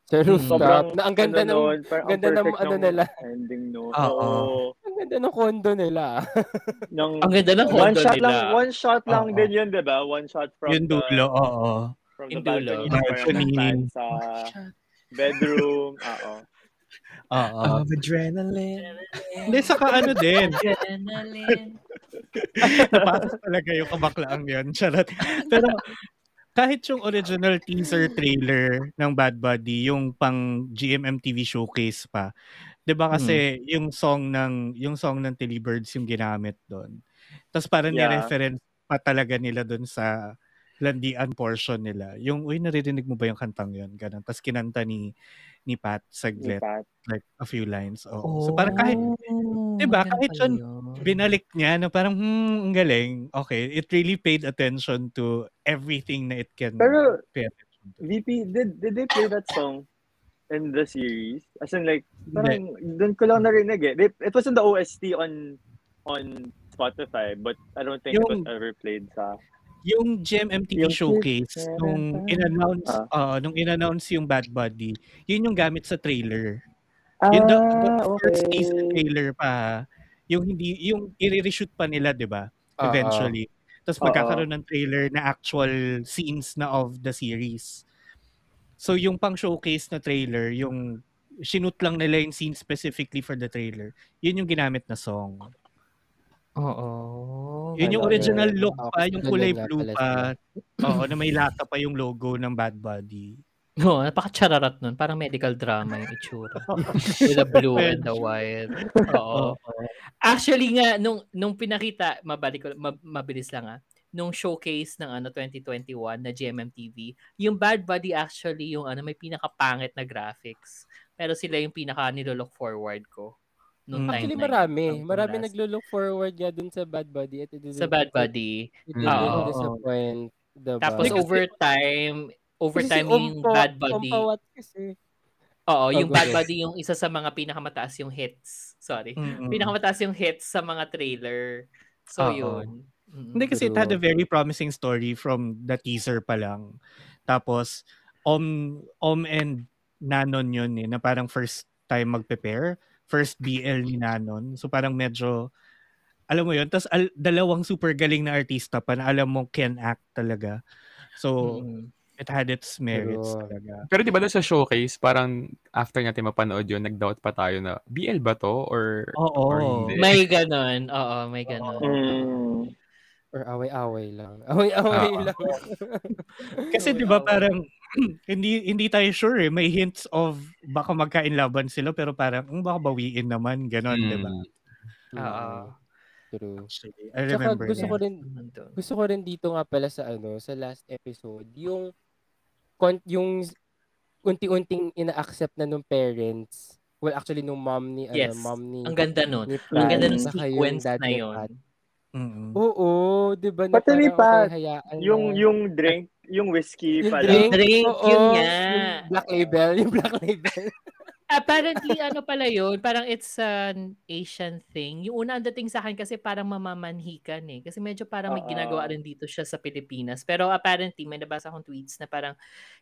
[SPEAKER 8] sa rooftop.
[SPEAKER 7] Sobrang,
[SPEAKER 8] na ang ganda
[SPEAKER 7] ano
[SPEAKER 8] ng,
[SPEAKER 7] ang
[SPEAKER 8] ganda ng ano
[SPEAKER 7] nung
[SPEAKER 8] nila.
[SPEAKER 7] Ending, no?
[SPEAKER 1] Oo.
[SPEAKER 7] Oo.
[SPEAKER 8] ang ganda ng condo nila.
[SPEAKER 7] Ng,
[SPEAKER 5] Ang ganda ng
[SPEAKER 7] one
[SPEAKER 5] condo
[SPEAKER 7] shot
[SPEAKER 5] nila.
[SPEAKER 7] lang, one shot lang
[SPEAKER 1] Oo.
[SPEAKER 7] din yun, di ba? One shot from
[SPEAKER 1] Yung
[SPEAKER 7] the,
[SPEAKER 1] dulo, oo.
[SPEAKER 7] from
[SPEAKER 5] Yung
[SPEAKER 7] the
[SPEAKER 5] dulo.
[SPEAKER 7] balcony,
[SPEAKER 1] Balcony.
[SPEAKER 7] sa bedroom. Oo.
[SPEAKER 1] Oo.
[SPEAKER 6] adrenaline.
[SPEAKER 1] Hindi, saka ano din.
[SPEAKER 5] Adrenaline.
[SPEAKER 1] Napasok talaga yung kabaklaan yun. Charot. Pero kahit yung original teaser trailer ng Bad Buddy, yung pang GMMTV showcase pa, 'di ba kasi yung song ng yung song ng Tilly Birds yung ginamit doon. Tapos parang
[SPEAKER 7] Yeah.
[SPEAKER 1] ni-reference pa talaga nila doon sa landian portion nila. Yung, uy, naririnig mo ba yung kantang yun? Ganun. Tapos kinanta ni ni Pat
[SPEAKER 7] Ni
[SPEAKER 1] saglit,
[SPEAKER 7] Pat.
[SPEAKER 1] like a few lines. Oo. So parang kahit, Diba?
[SPEAKER 5] ganun
[SPEAKER 1] Kahit yun, binalik niya na parang, hmm, ang galing. Okay, it really paid attention to everything na it can
[SPEAKER 7] Pero,
[SPEAKER 1] pay attention to.
[SPEAKER 7] VP, did did they play that song in the series? As in like, parang doon ko lang narinig eh. They- It was in the OST on on Spotify, but I don't think it
[SPEAKER 1] Yung-
[SPEAKER 7] was ever played sa...
[SPEAKER 1] Yung GMMTV
[SPEAKER 7] Yung
[SPEAKER 1] showcase, nung
[SPEAKER 7] Therapy.
[SPEAKER 1] in-announce,
[SPEAKER 7] Ah.
[SPEAKER 1] uh, nung in-announce yung Bad Buddy, yun yung gamit sa trailer. Yun the, the
[SPEAKER 7] Ah,
[SPEAKER 1] first
[SPEAKER 7] okay.
[SPEAKER 1] trailer pa. Yung hindi, yung i-reshoot pa nila, di ba? Eventually. Tapos
[SPEAKER 7] Oo.
[SPEAKER 1] magkakaroon ng trailer na actual scenes na of the series. So yung pang showcase na trailer, yung sinut lang nila yung scene specifically for the trailer, yun yung ginamit na song.
[SPEAKER 5] Oo.
[SPEAKER 1] Yun yung original look
[SPEAKER 8] Oo,
[SPEAKER 1] pa, yung kulay blue pa. Oo, na may lata pa yung logo ng Bad Buddy.
[SPEAKER 5] No, napaka-chararat nun. Parang medical drama yung itsura. With the blue and the white. Oo. Actually nga, nung, nung pinakita, mabalik ko, ma- mabilis lang ah, nung showcase ng ano 2021 na GMMTV, yung Bad Buddy actually yung ano may pinakapangit na graphics. Pero sila yung pinaka nilo-look forward ko. Nung
[SPEAKER 1] Mm.
[SPEAKER 5] time
[SPEAKER 8] Actually, marami. Marami
[SPEAKER 5] last-
[SPEAKER 8] naglo-look forward nga dun sa Bad Buddy. At it
[SPEAKER 5] sa Bad Buddy.
[SPEAKER 8] It
[SPEAKER 1] Mm.
[SPEAKER 8] didn't
[SPEAKER 5] Oo.
[SPEAKER 8] disappoint. Diba?
[SPEAKER 5] Tapos
[SPEAKER 8] Kasi-
[SPEAKER 5] over time, over
[SPEAKER 8] kasi si
[SPEAKER 5] time yung
[SPEAKER 8] Ompa-
[SPEAKER 5] Bad Buddy.
[SPEAKER 8] Ompa Wat kasi.
[SPEAKER 5] Oo,
[SPEAKER 8] Oh,
[SPEAKER 5] yung
[SPEAKER 8] go
[SPEAKER 5] Bad. Buddy yung isa sa mga pinakamataas yung hits. Sorry.
[SPEAKER 1] Mm-mm.
[SPEAKER 5] Pinakamataas yung hits sa mga trailer. So
[SPEAKER 1] Oo.
[SPEAKER 5] yun. Mm.
[SPEAKER 1] Hindi kasi it had a very promising story from the teaser pa lang. Tapos, Om, Om and Nanon yun eh, na parang first time mag-prepare. First BL ni Nanon. So parang medyo, alam mo yun, tapos al- dalawang super galing na artista pa na alam mo can act talaga. So,
[SPEAKER 5] Mm.
[SPEAKER 1] it had its merits
[SPEAKER 8] True.
[SPEAKER 1] talaga.
[SPEAKER 6] Pero di ba doon sa showcase, parang after natin mapanood yun, nag-doubt pa tayo na BL ba to? Or,
[SPEAKER 1] Oo.
[SPEAKER 6] or hindi?
[SPEAKER 5] May ganon. Oo, may ganon.
[SPEAKER 7] Mm.
[SPEAKER 8] Or away-away lang. Away-away
[SPEAKER 6] Oo.
[SPEAKER 8] lang.
[SPEAKER 1] Kasi 'di ba parang hindi hindi tayo sure eh. May hints of baka magkain laban sila pero parang "Hmm, baka bawiin naman ganon, 'di ba?
[SPEAKER 6] Mm.
[SPEAKER 5] Oo.
[SPEAKER 8] True.
[SPEAKER 1] Actually, I remember
[SPEAKER 8] gusto
[SPEAKER 1] that.
[SPEAKER 8] ko rin gusto ko rin dito nga pala sa ano, sa last episode, yung yung unti-unting ina-accept na nung parents. Well, actually nung mom ni
[SPEAKER 5] Yes.
[SPEAKER 8] ano, mom ni
[SPEAKER 5] Ang ganda nun.
[SPEAKER 8] ni
[SPEAKER 5] Ang ganda
[SPEAKER 8] Fran,
[SPEAKER 5] ng
[SPEAKER 8] saka yung
[SPEAKER 5] sequence
[SPEAKER 8] dad
[SPEAKER 5] na yun.
[SPEAKER 1] Mm-mm.
[SPEAKER 8] Oo, 'di ba? na
[SPEAKER 7] Pati ni
[SPEAKER 8] parang,
[SPEAKER 7] Pat,
[SPEAKER 8] okay, hayaan
[SPEAKER 7] Yung,
[SPEAKER 8] na.
[SPEAKER 7] yung drink, yung whiskey
[SPEAKER 8] Yung
[SPEAKER 7] pala.
[SPEAKER 8] drink,
[SPEAKER 5] Drink,
[SPEAKER 8] oo,
[SPEAKER 5] yun nga.
[SPEAKER 8] Yung black label, yung black label.
[SPEAKER 5] Apparently, ano pala yun, parang it's an Asian thing. Yung una ang dating sa akin kasi parang mamamanhikan eh. Kasi medyo parang may ginagawa rin dito siya sa Pilipinas. Pero apparently, may nabasa akong tweets na parang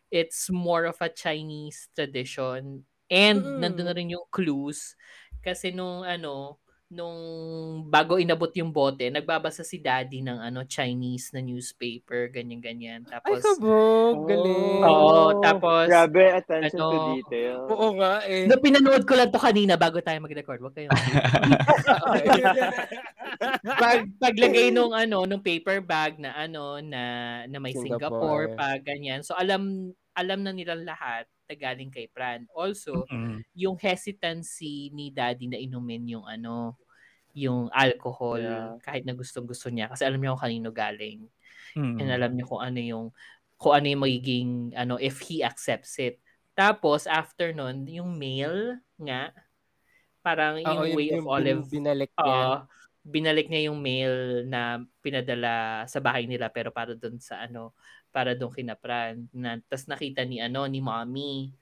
[SPEAKER 5] it's more of a Chinese tradition. And
[SPEAKER 8] Mm.
[SPEAKER 5] nandun na rin yung clues. Kasi nung ano, nung bago inabot yung bote, nagbabasa si daddy ng ano Chinese na newspaper, ganyan-ganyan.
[SPEAKER 8] Ay,
[SPEAKER 5] Tapos,
[SPEAKER 8] kabog. Galing.
[SPEAKER 5] Oo, tapos,
[SPEAKER 7] Grabe, attention to
[SPEAKER 5] ano,
[SPEAKER 7] detail.
[SPEAKER 8] Oo nga eh.
[SPEAKER 5] No, pinanood ko lang to kanina bago tayo mag-record. Wag kayong pag paglagay nung ano nung paper bag na ano na na may Singapore,
[SPEAKER 8] Singapore.
[SPEAKER 5] pa ganyan. So alam alam na nilang lahat na galing kay Fran. Also,
[SPEAKER 1] Mm-mm.
[SPEAKER 5] yung hesitancy ni Daddy na inumin yung ano yung alcohol
[SPEAKER 7] Yeah.
[SPEAKER 5] kahit na gustong-gusto niya kasi alam niya kung kanino galing
[SPEAKER 1] Mm-mm.
[SPEAKER 5] and alam niya kung ano yung kung ano yung magiging, ano, if he accepts it. Tapos, after nun, yung mail nga, parang
[SPEAKER 8] Oo,
[SPEAKER 5] yung
[SPEAKER 8] yun
[SPEAKER 5] way of
[SPEAKER 8] yung bin-
[SPEAKER 5] Olive,
[SPEAKER 8] binalik niya.
[SPEAKER 5] Oo, binalik niya yung mail na pinadala sa bahay nila pero para doon sa ano, para doon kina Fran. Na, Tapos nakita ni ano, ni mommy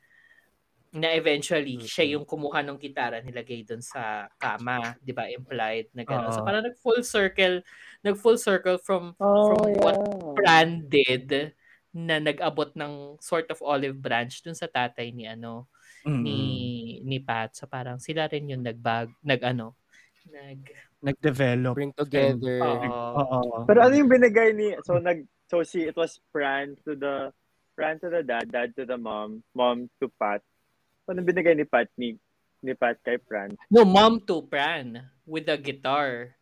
[SPEAKER 5] na eventually siya yung kumuha ng gitara nilagay doon sa kama, 'di ba? Implied na gano'n. So
[SPEAKER 1] Oo.
[SPEAKER 5] parang nag full circle, nag full circle from
[SPEAKER 7] Oh,
[SPEAKER 5] from what
[SPEAKER 7] yeah.
[SPEAKER 5] Fran did na nag-abot ng sort of olive branch dun sa tatay ni ano
[SPEAKER 1] Mm-mm.
[SPEAKER 5] ni ni Pat. So parang sila rin yung nagbag nag ano nag
[SPEAKER 1] Nag-develop.
[SPEAKER 8] Bring together.
[SPEAKER 5] Oo.
[SPEAKER 7] Pero ano yung binigay ni so nag so si it was Fran to the Fran to the dad, dad to the mom, mom to Pat. Ano binigay ni Pat ni ni Pat kay Fran?
[SPEAKER 5] no mom to Fran with the guitar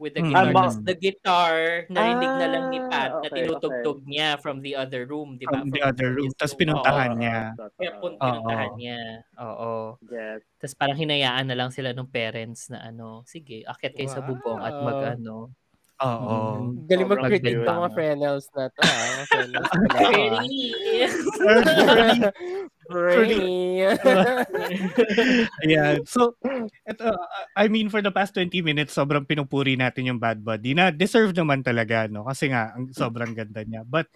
[SPEAKER 5] with the
[SPEAKER 1] Hmm.
[SPEAKER 5] guitar.
[SPEAKER 7] Ah.
[SPEAKER 5] Tapos the guitar, narinig na lang ni Pat
[SPEAKER 7] Ah,
[SPEAKER 5] na
[SPEAKER 7] okay,
[SPEAKER 5] tinutugtog niya from the other room, di ba?
[SPEAKER 1] From the other room. Tapos pinuntahan
[SPEAKER 5] Oo.
[SPEAKER 1] niya.
[SPEAKER 5] Kaya pun- pinuntahan niya. Oo.
[SPEAKER 7] Yes.
[SPEAKER 5] Tapos parang hinayaan na lang sila ng parents na ano, sige, akit kayo sa bubong at mag
[SPEAKER 8] Wow.
[SPEAKER 5] ano.
[SPEAKER 1] Oo.
[SPEAKER 5] Mm.
[SPEAKER 8] Galing mag-critique ng mga Frenels na to, ha? Mga Frenels na to, ha?
[SPEAKER 5] Very.
[SPEAKER 8] Brainy.
[SPEAKER 1] Ayan. So, eto, uh, I mean, for the past 20 minutes, sobrang pinupuri natin yung Bad Buddy na deserve naman talaga, no? Kasi nga, ang sobrang ganda niya. But,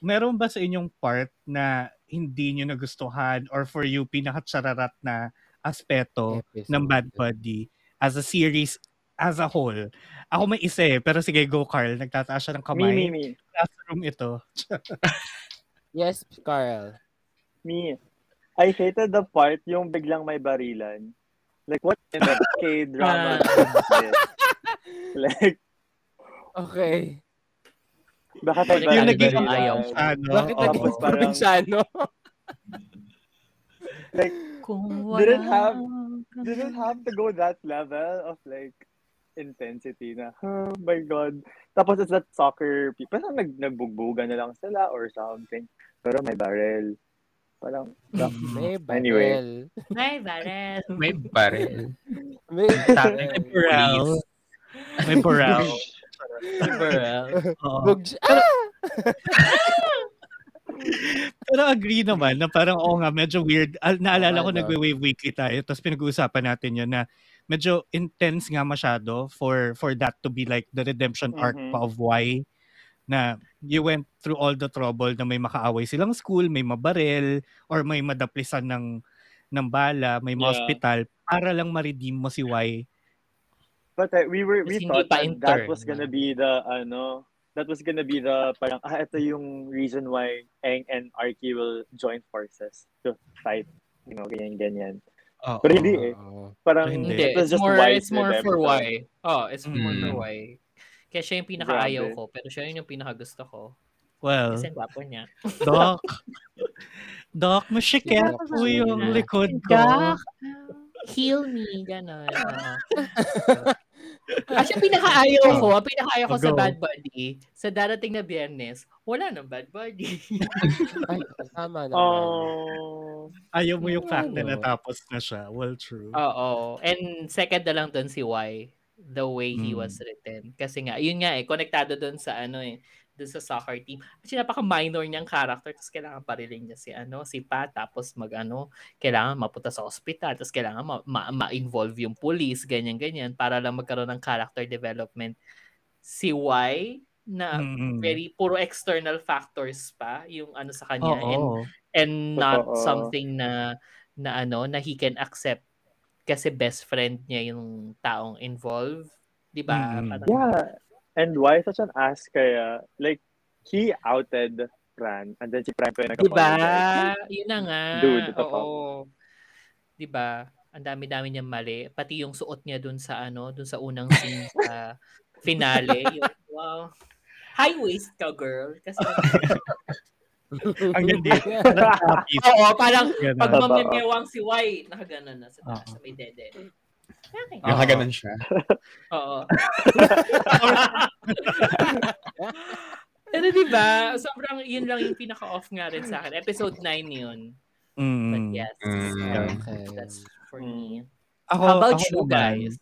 [SPEAKER 1] meron ba sa inyong part na hindi nyo nagustuhan or for you, pinakatsararat na aspeto
[SPEAKER 8] Episode.
[SPEAKER 1] ng Bad Buddy as a series as a whole? Ako may isa eh, pero sige, go Carl. Nagtataas siya ng
[SPEAKER 7] Me,
[SPEAKER 1] kamay.
[SPEAKER 7] me, me.
[SPEAKER 1] Classroom ito.
[SPEAKER 8] Yes, Carl.
[SPEAKER 7] Me. I hated the part yung biglang may barilan. Like, what in the K-drama is this? Like,
[SPEAKER 8] Okay.
[SPEAKER 7] bakit may
[SPEAKER 5] Yung
[SPEAKER 1] yung naging
[SPEAKER 5] Ayaw.
[SPEAKER 1] ayaw siya, no?
[SPEAKER 8] Bakit naging
[SPEAKER 7] parang-
[SPEAKER 8] probinsyano?
[SPEAKER 7] Like,
[SPEAKER 5] Kung
[SPEAKER 7] Didn't
[SPEAKER 5] wala
[SPEAKER 7] have-
[SPEAKER 5] ka
[SPEAKER 7] didn't have to go that level of like intensity na, oh my God. Tapos it's that soccer people. Parang nag, nagbugbugan na lang sila or something. Pero may barrel. Parang,
[SPEAKER 8] May
[SPEAKER 7] Anyway.
[SPEAKER 8] barrel.
[SPEAKER 5] May barel.
[SPEAKER 6] May baril.
[SPEAKER 8] May barrel.
[SPEAKER 6] ng police.
[SPEAKER 1] May morale.
[SPEAKER 5] May barel.
[SPEAKER 1] Oo.
[SPEAKER 8] Bug- ah!
[SPEAKER 1] Pero agree naman na parang oo nga, medyo weird. Al- naalala ko nagwe-wave weekly tayo, tapos pinag-uusapan natin yun na medyo intense nga masyado for for that to be like the redemption arc
[SPEAKER 7] Mhm.
[SPEAKER 1] pa of why na you went through all the trouble na may makaaway silang school, may mabarel, or may madaplisan ng ng bala, may
[SPEAKER 5] Yeah.
[SPEAKER 1] ma-hospital para lang ma-redeem mo si Y.
[SPEAKER 7] But uh, we were we
[SPEAKER 5] Kasi
[SPEAKER 7] thought that, that was gonna be the ano that was gonna be the parang ah ito yung reason why Eng and Arky will join forces to fight you know ganyan ganyan
[SPEAKER 1] Oo.
[SPEAKER 7] But hindi eh. Parang
[SPEAKER 1] Hindi.
[SPEAKER 7] It was
[SPEAKER 5] it's
[SPEAKER 7] just
[SPEAKER 5] more,
[SPEAKER 7] Y's
[SPEAKER 5] it's more for why. Oh, it's more for
[SPEAKER 6] Mm.
[SPEAKER 5] why. Kaya siya yung pinaka-ayaw ko, pero siya yun yung pinaka-gusto ko.
[SPEAKER 1] Well,
[SPEAKER 5] Kasi ang gwapo niya.
[SPEAKER 1] Doc. Doc, masyikit
[SPEAKER 8] Doc.
[SPEAKER 1] po yung likod ko.
[SPEAKER 5] Doc, heal me, gano'n. Kasi ang pinaka-ayaw ko, ang pinaka-ayaw ko sa. Bad Buddy, sa darating na biyernes, wala nang Bad Buddy.
[SPEAKER 8] Ay, tama naman.
[SPEAKER 7] Oh.
[SPEAKER 1] Ayaw mo yung fact na natapos na siya. Well, true.
[SPEAKER 5] Oo. And second na lang doon si Y, the way he
[SPEAKER 1] Mm.
[SPEAKER 5] was written. Kasi nga, yun nga eh, konektado doon sa ano eh, doon sa soccer team. Kasi napaka-minor niyang character, tapos kailangan parilin niya si ano, si Pat, tapos mag ano, kailangan mapunta sa hospital, tapos kailangan ma- ma- ma-involve yung police, ganyan-ganyan, para lang magkaroon ng character development. Si Y, na
[SPEAKER 1] Mm-mm.
[SPEAKER 5] very puro external factors pa yung ano sa kanya and
[SPEAKER 1] Oo.
[SPEAKER 5] and not
[SPEAKER 7] Totoo.
[SPEAKER 5] something na na ano na he can accept kasi best friend niya yung taong involved, 'di ba?
[SPEAKER 1] Mm.
[SPEAKER 5] Parang-
[SPEAKER 7] Yeah. And why such an ass kaya? Like, he outed Fran and then si Fran pa yung
[SPEAKER 5] 'Di ba?
[SPEAKER 7] nag-apologize.
[SPEAKER 5] Yun na nga.
[SPEAKER 7] Dude, ito pa.
[SPEAKER 5] Oo. 'Di ba? Ang dami-dami niyang mali, pati yung suot niya dun sa ano, dun sa unang scene sa finale. Yung, wow. High waist ka, girl. Kasi
[SPEAKER 1] dito. Nag-tapis.
[SPEAKER 5] Oo, parang pag
[SPEAKER 7] Totoo.
[SPEAKER 5] mamemewang si Y, nakaganon na sa taas, sa may dede. Okay.
[SPEAKER 6] Nakaganon siya.
[SPEAKER 5] Oo. Pero di ba, sobrang yun lang yung pinaka-off nga rin sa akin. Episode 9 yun. But
[SPEAKER 1] Mm.
[SPEAKER 5] yes,
[SPEAKER 6] Mm.
[SPEAKER 8] Okay.
[SPEAKER 5] that's for me.
[SPEAKER 1] Ako,
[SPEAKER 5] How about
[SPEAKER 1] ako
[SPEAKER 5] you
[SPEAKER 1] naman,
[SPEAKER 5] guys?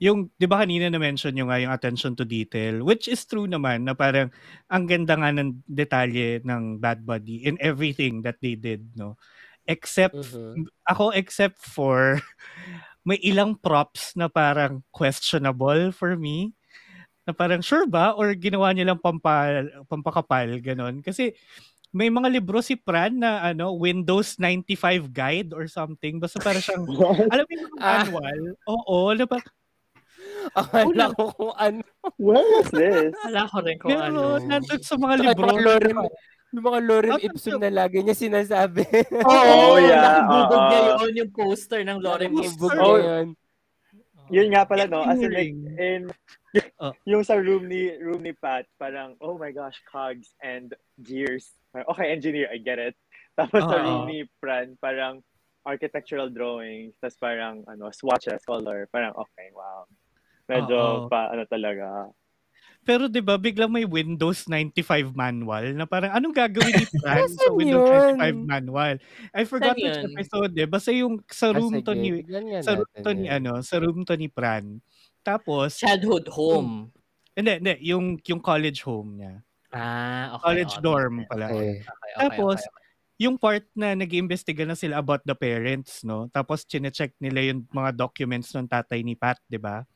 [SPEAKER 1] yung, di ba kanina na-mention nyo nga yung attention to detail, which is true naman na parang ang ganda nga ng detalye ng Bad Buddy in everything that they did, no? Except,
[SPEAKER 8] Mhm.
[SPEAKER 1] ako except for may ilang props na parang questionable for me. Na parang sure ba? Or ginawa niya lang pampa, pampakapal, ganon. Kasi may mga libro si Pran na ano, Windows 95 guide or something. Basta para siyang, alam mo yung
[SPEAKER 8] Ah.
[SPEAKER 1] manual? Oo, na pa,
[SPEAKER 8] Akala ko kung ano.
[SPEAKER 7] What was this?
[SPEAKER 5] Wala ko rin kung ano.
[SPEAKER 1] pero nandun sa mga libro.
[SPEAKER 8] yung mga Lorem, yung mga Lorem
[SPEAKER 1] Ah,
[SPEAKER 8] Ipsum na lagi niya sinasabi.
[SPEAKER 7] Oh, yeah.
[SPEAKER 5] Nakabubog niya
[SPEAKER 7] oo.
[SPEAKER 5] yun, yung poster ng Lorem Ipsum.
[SPEAKER 7] Oh.
[SPEAKER 8] yun.
[SPEAKER 7] Yun nga pala, no? As in, like, in,
[SPEAKER 1] Oh.
[SPEAKER 7] yung sa room ni, room ni Pat, parang, oh my gosh, cogs and gears. Okay, engineer, I get it. Tapos sa
[SPEAKER 1] Oo.
[SPEAKER 7] room ni Fran, parang architectural drawings, tapos parang, ano, swatches, color. Parang, okay, wow. Medyo
[SPEAKER 1] Oo.
[SPEAKER 7] pa, ano talaga.
[SPEAKER 1] Pero 'di ba biglang may Windows 95 manual na parang anong gagawin ni Fran sa Windows
[SPEAKER 8] yun?
[SPEAKER 1] 95 manual? I forgot
[SPEAKER 5] Saan
[SPEAKER 1] which
[SPEAKER 5] yun?
[SPEAKER 1] episode eh. Basta yung sa
[SPEAKER 8] Ah,
[SPEAKER 1] room to ni sa room to ni ano, sa room to ni Fran. Tapos
[SPEAKER 5] Childhood home.
[SPEAKER 1] hindi, hindi, yung yung college home niya.
[SPEAKER 5] Ah, okay.
[SPEAKER 1] College
[SPEAKER 5] okay.
[SPEAKER 1] dorm pala.
[SPEAKER 8] Okay.
[SPEAKER 5] Okay, okay,
[SPEAKER 1] Tapos,
[SPEAKER 5] okay, okay.
[SPEAKER 1] yung part na nag-iimbestiga na sila about the parents, no? Tapos chine-check nila yung mga documents ng tatay ni Pat, 'di ba?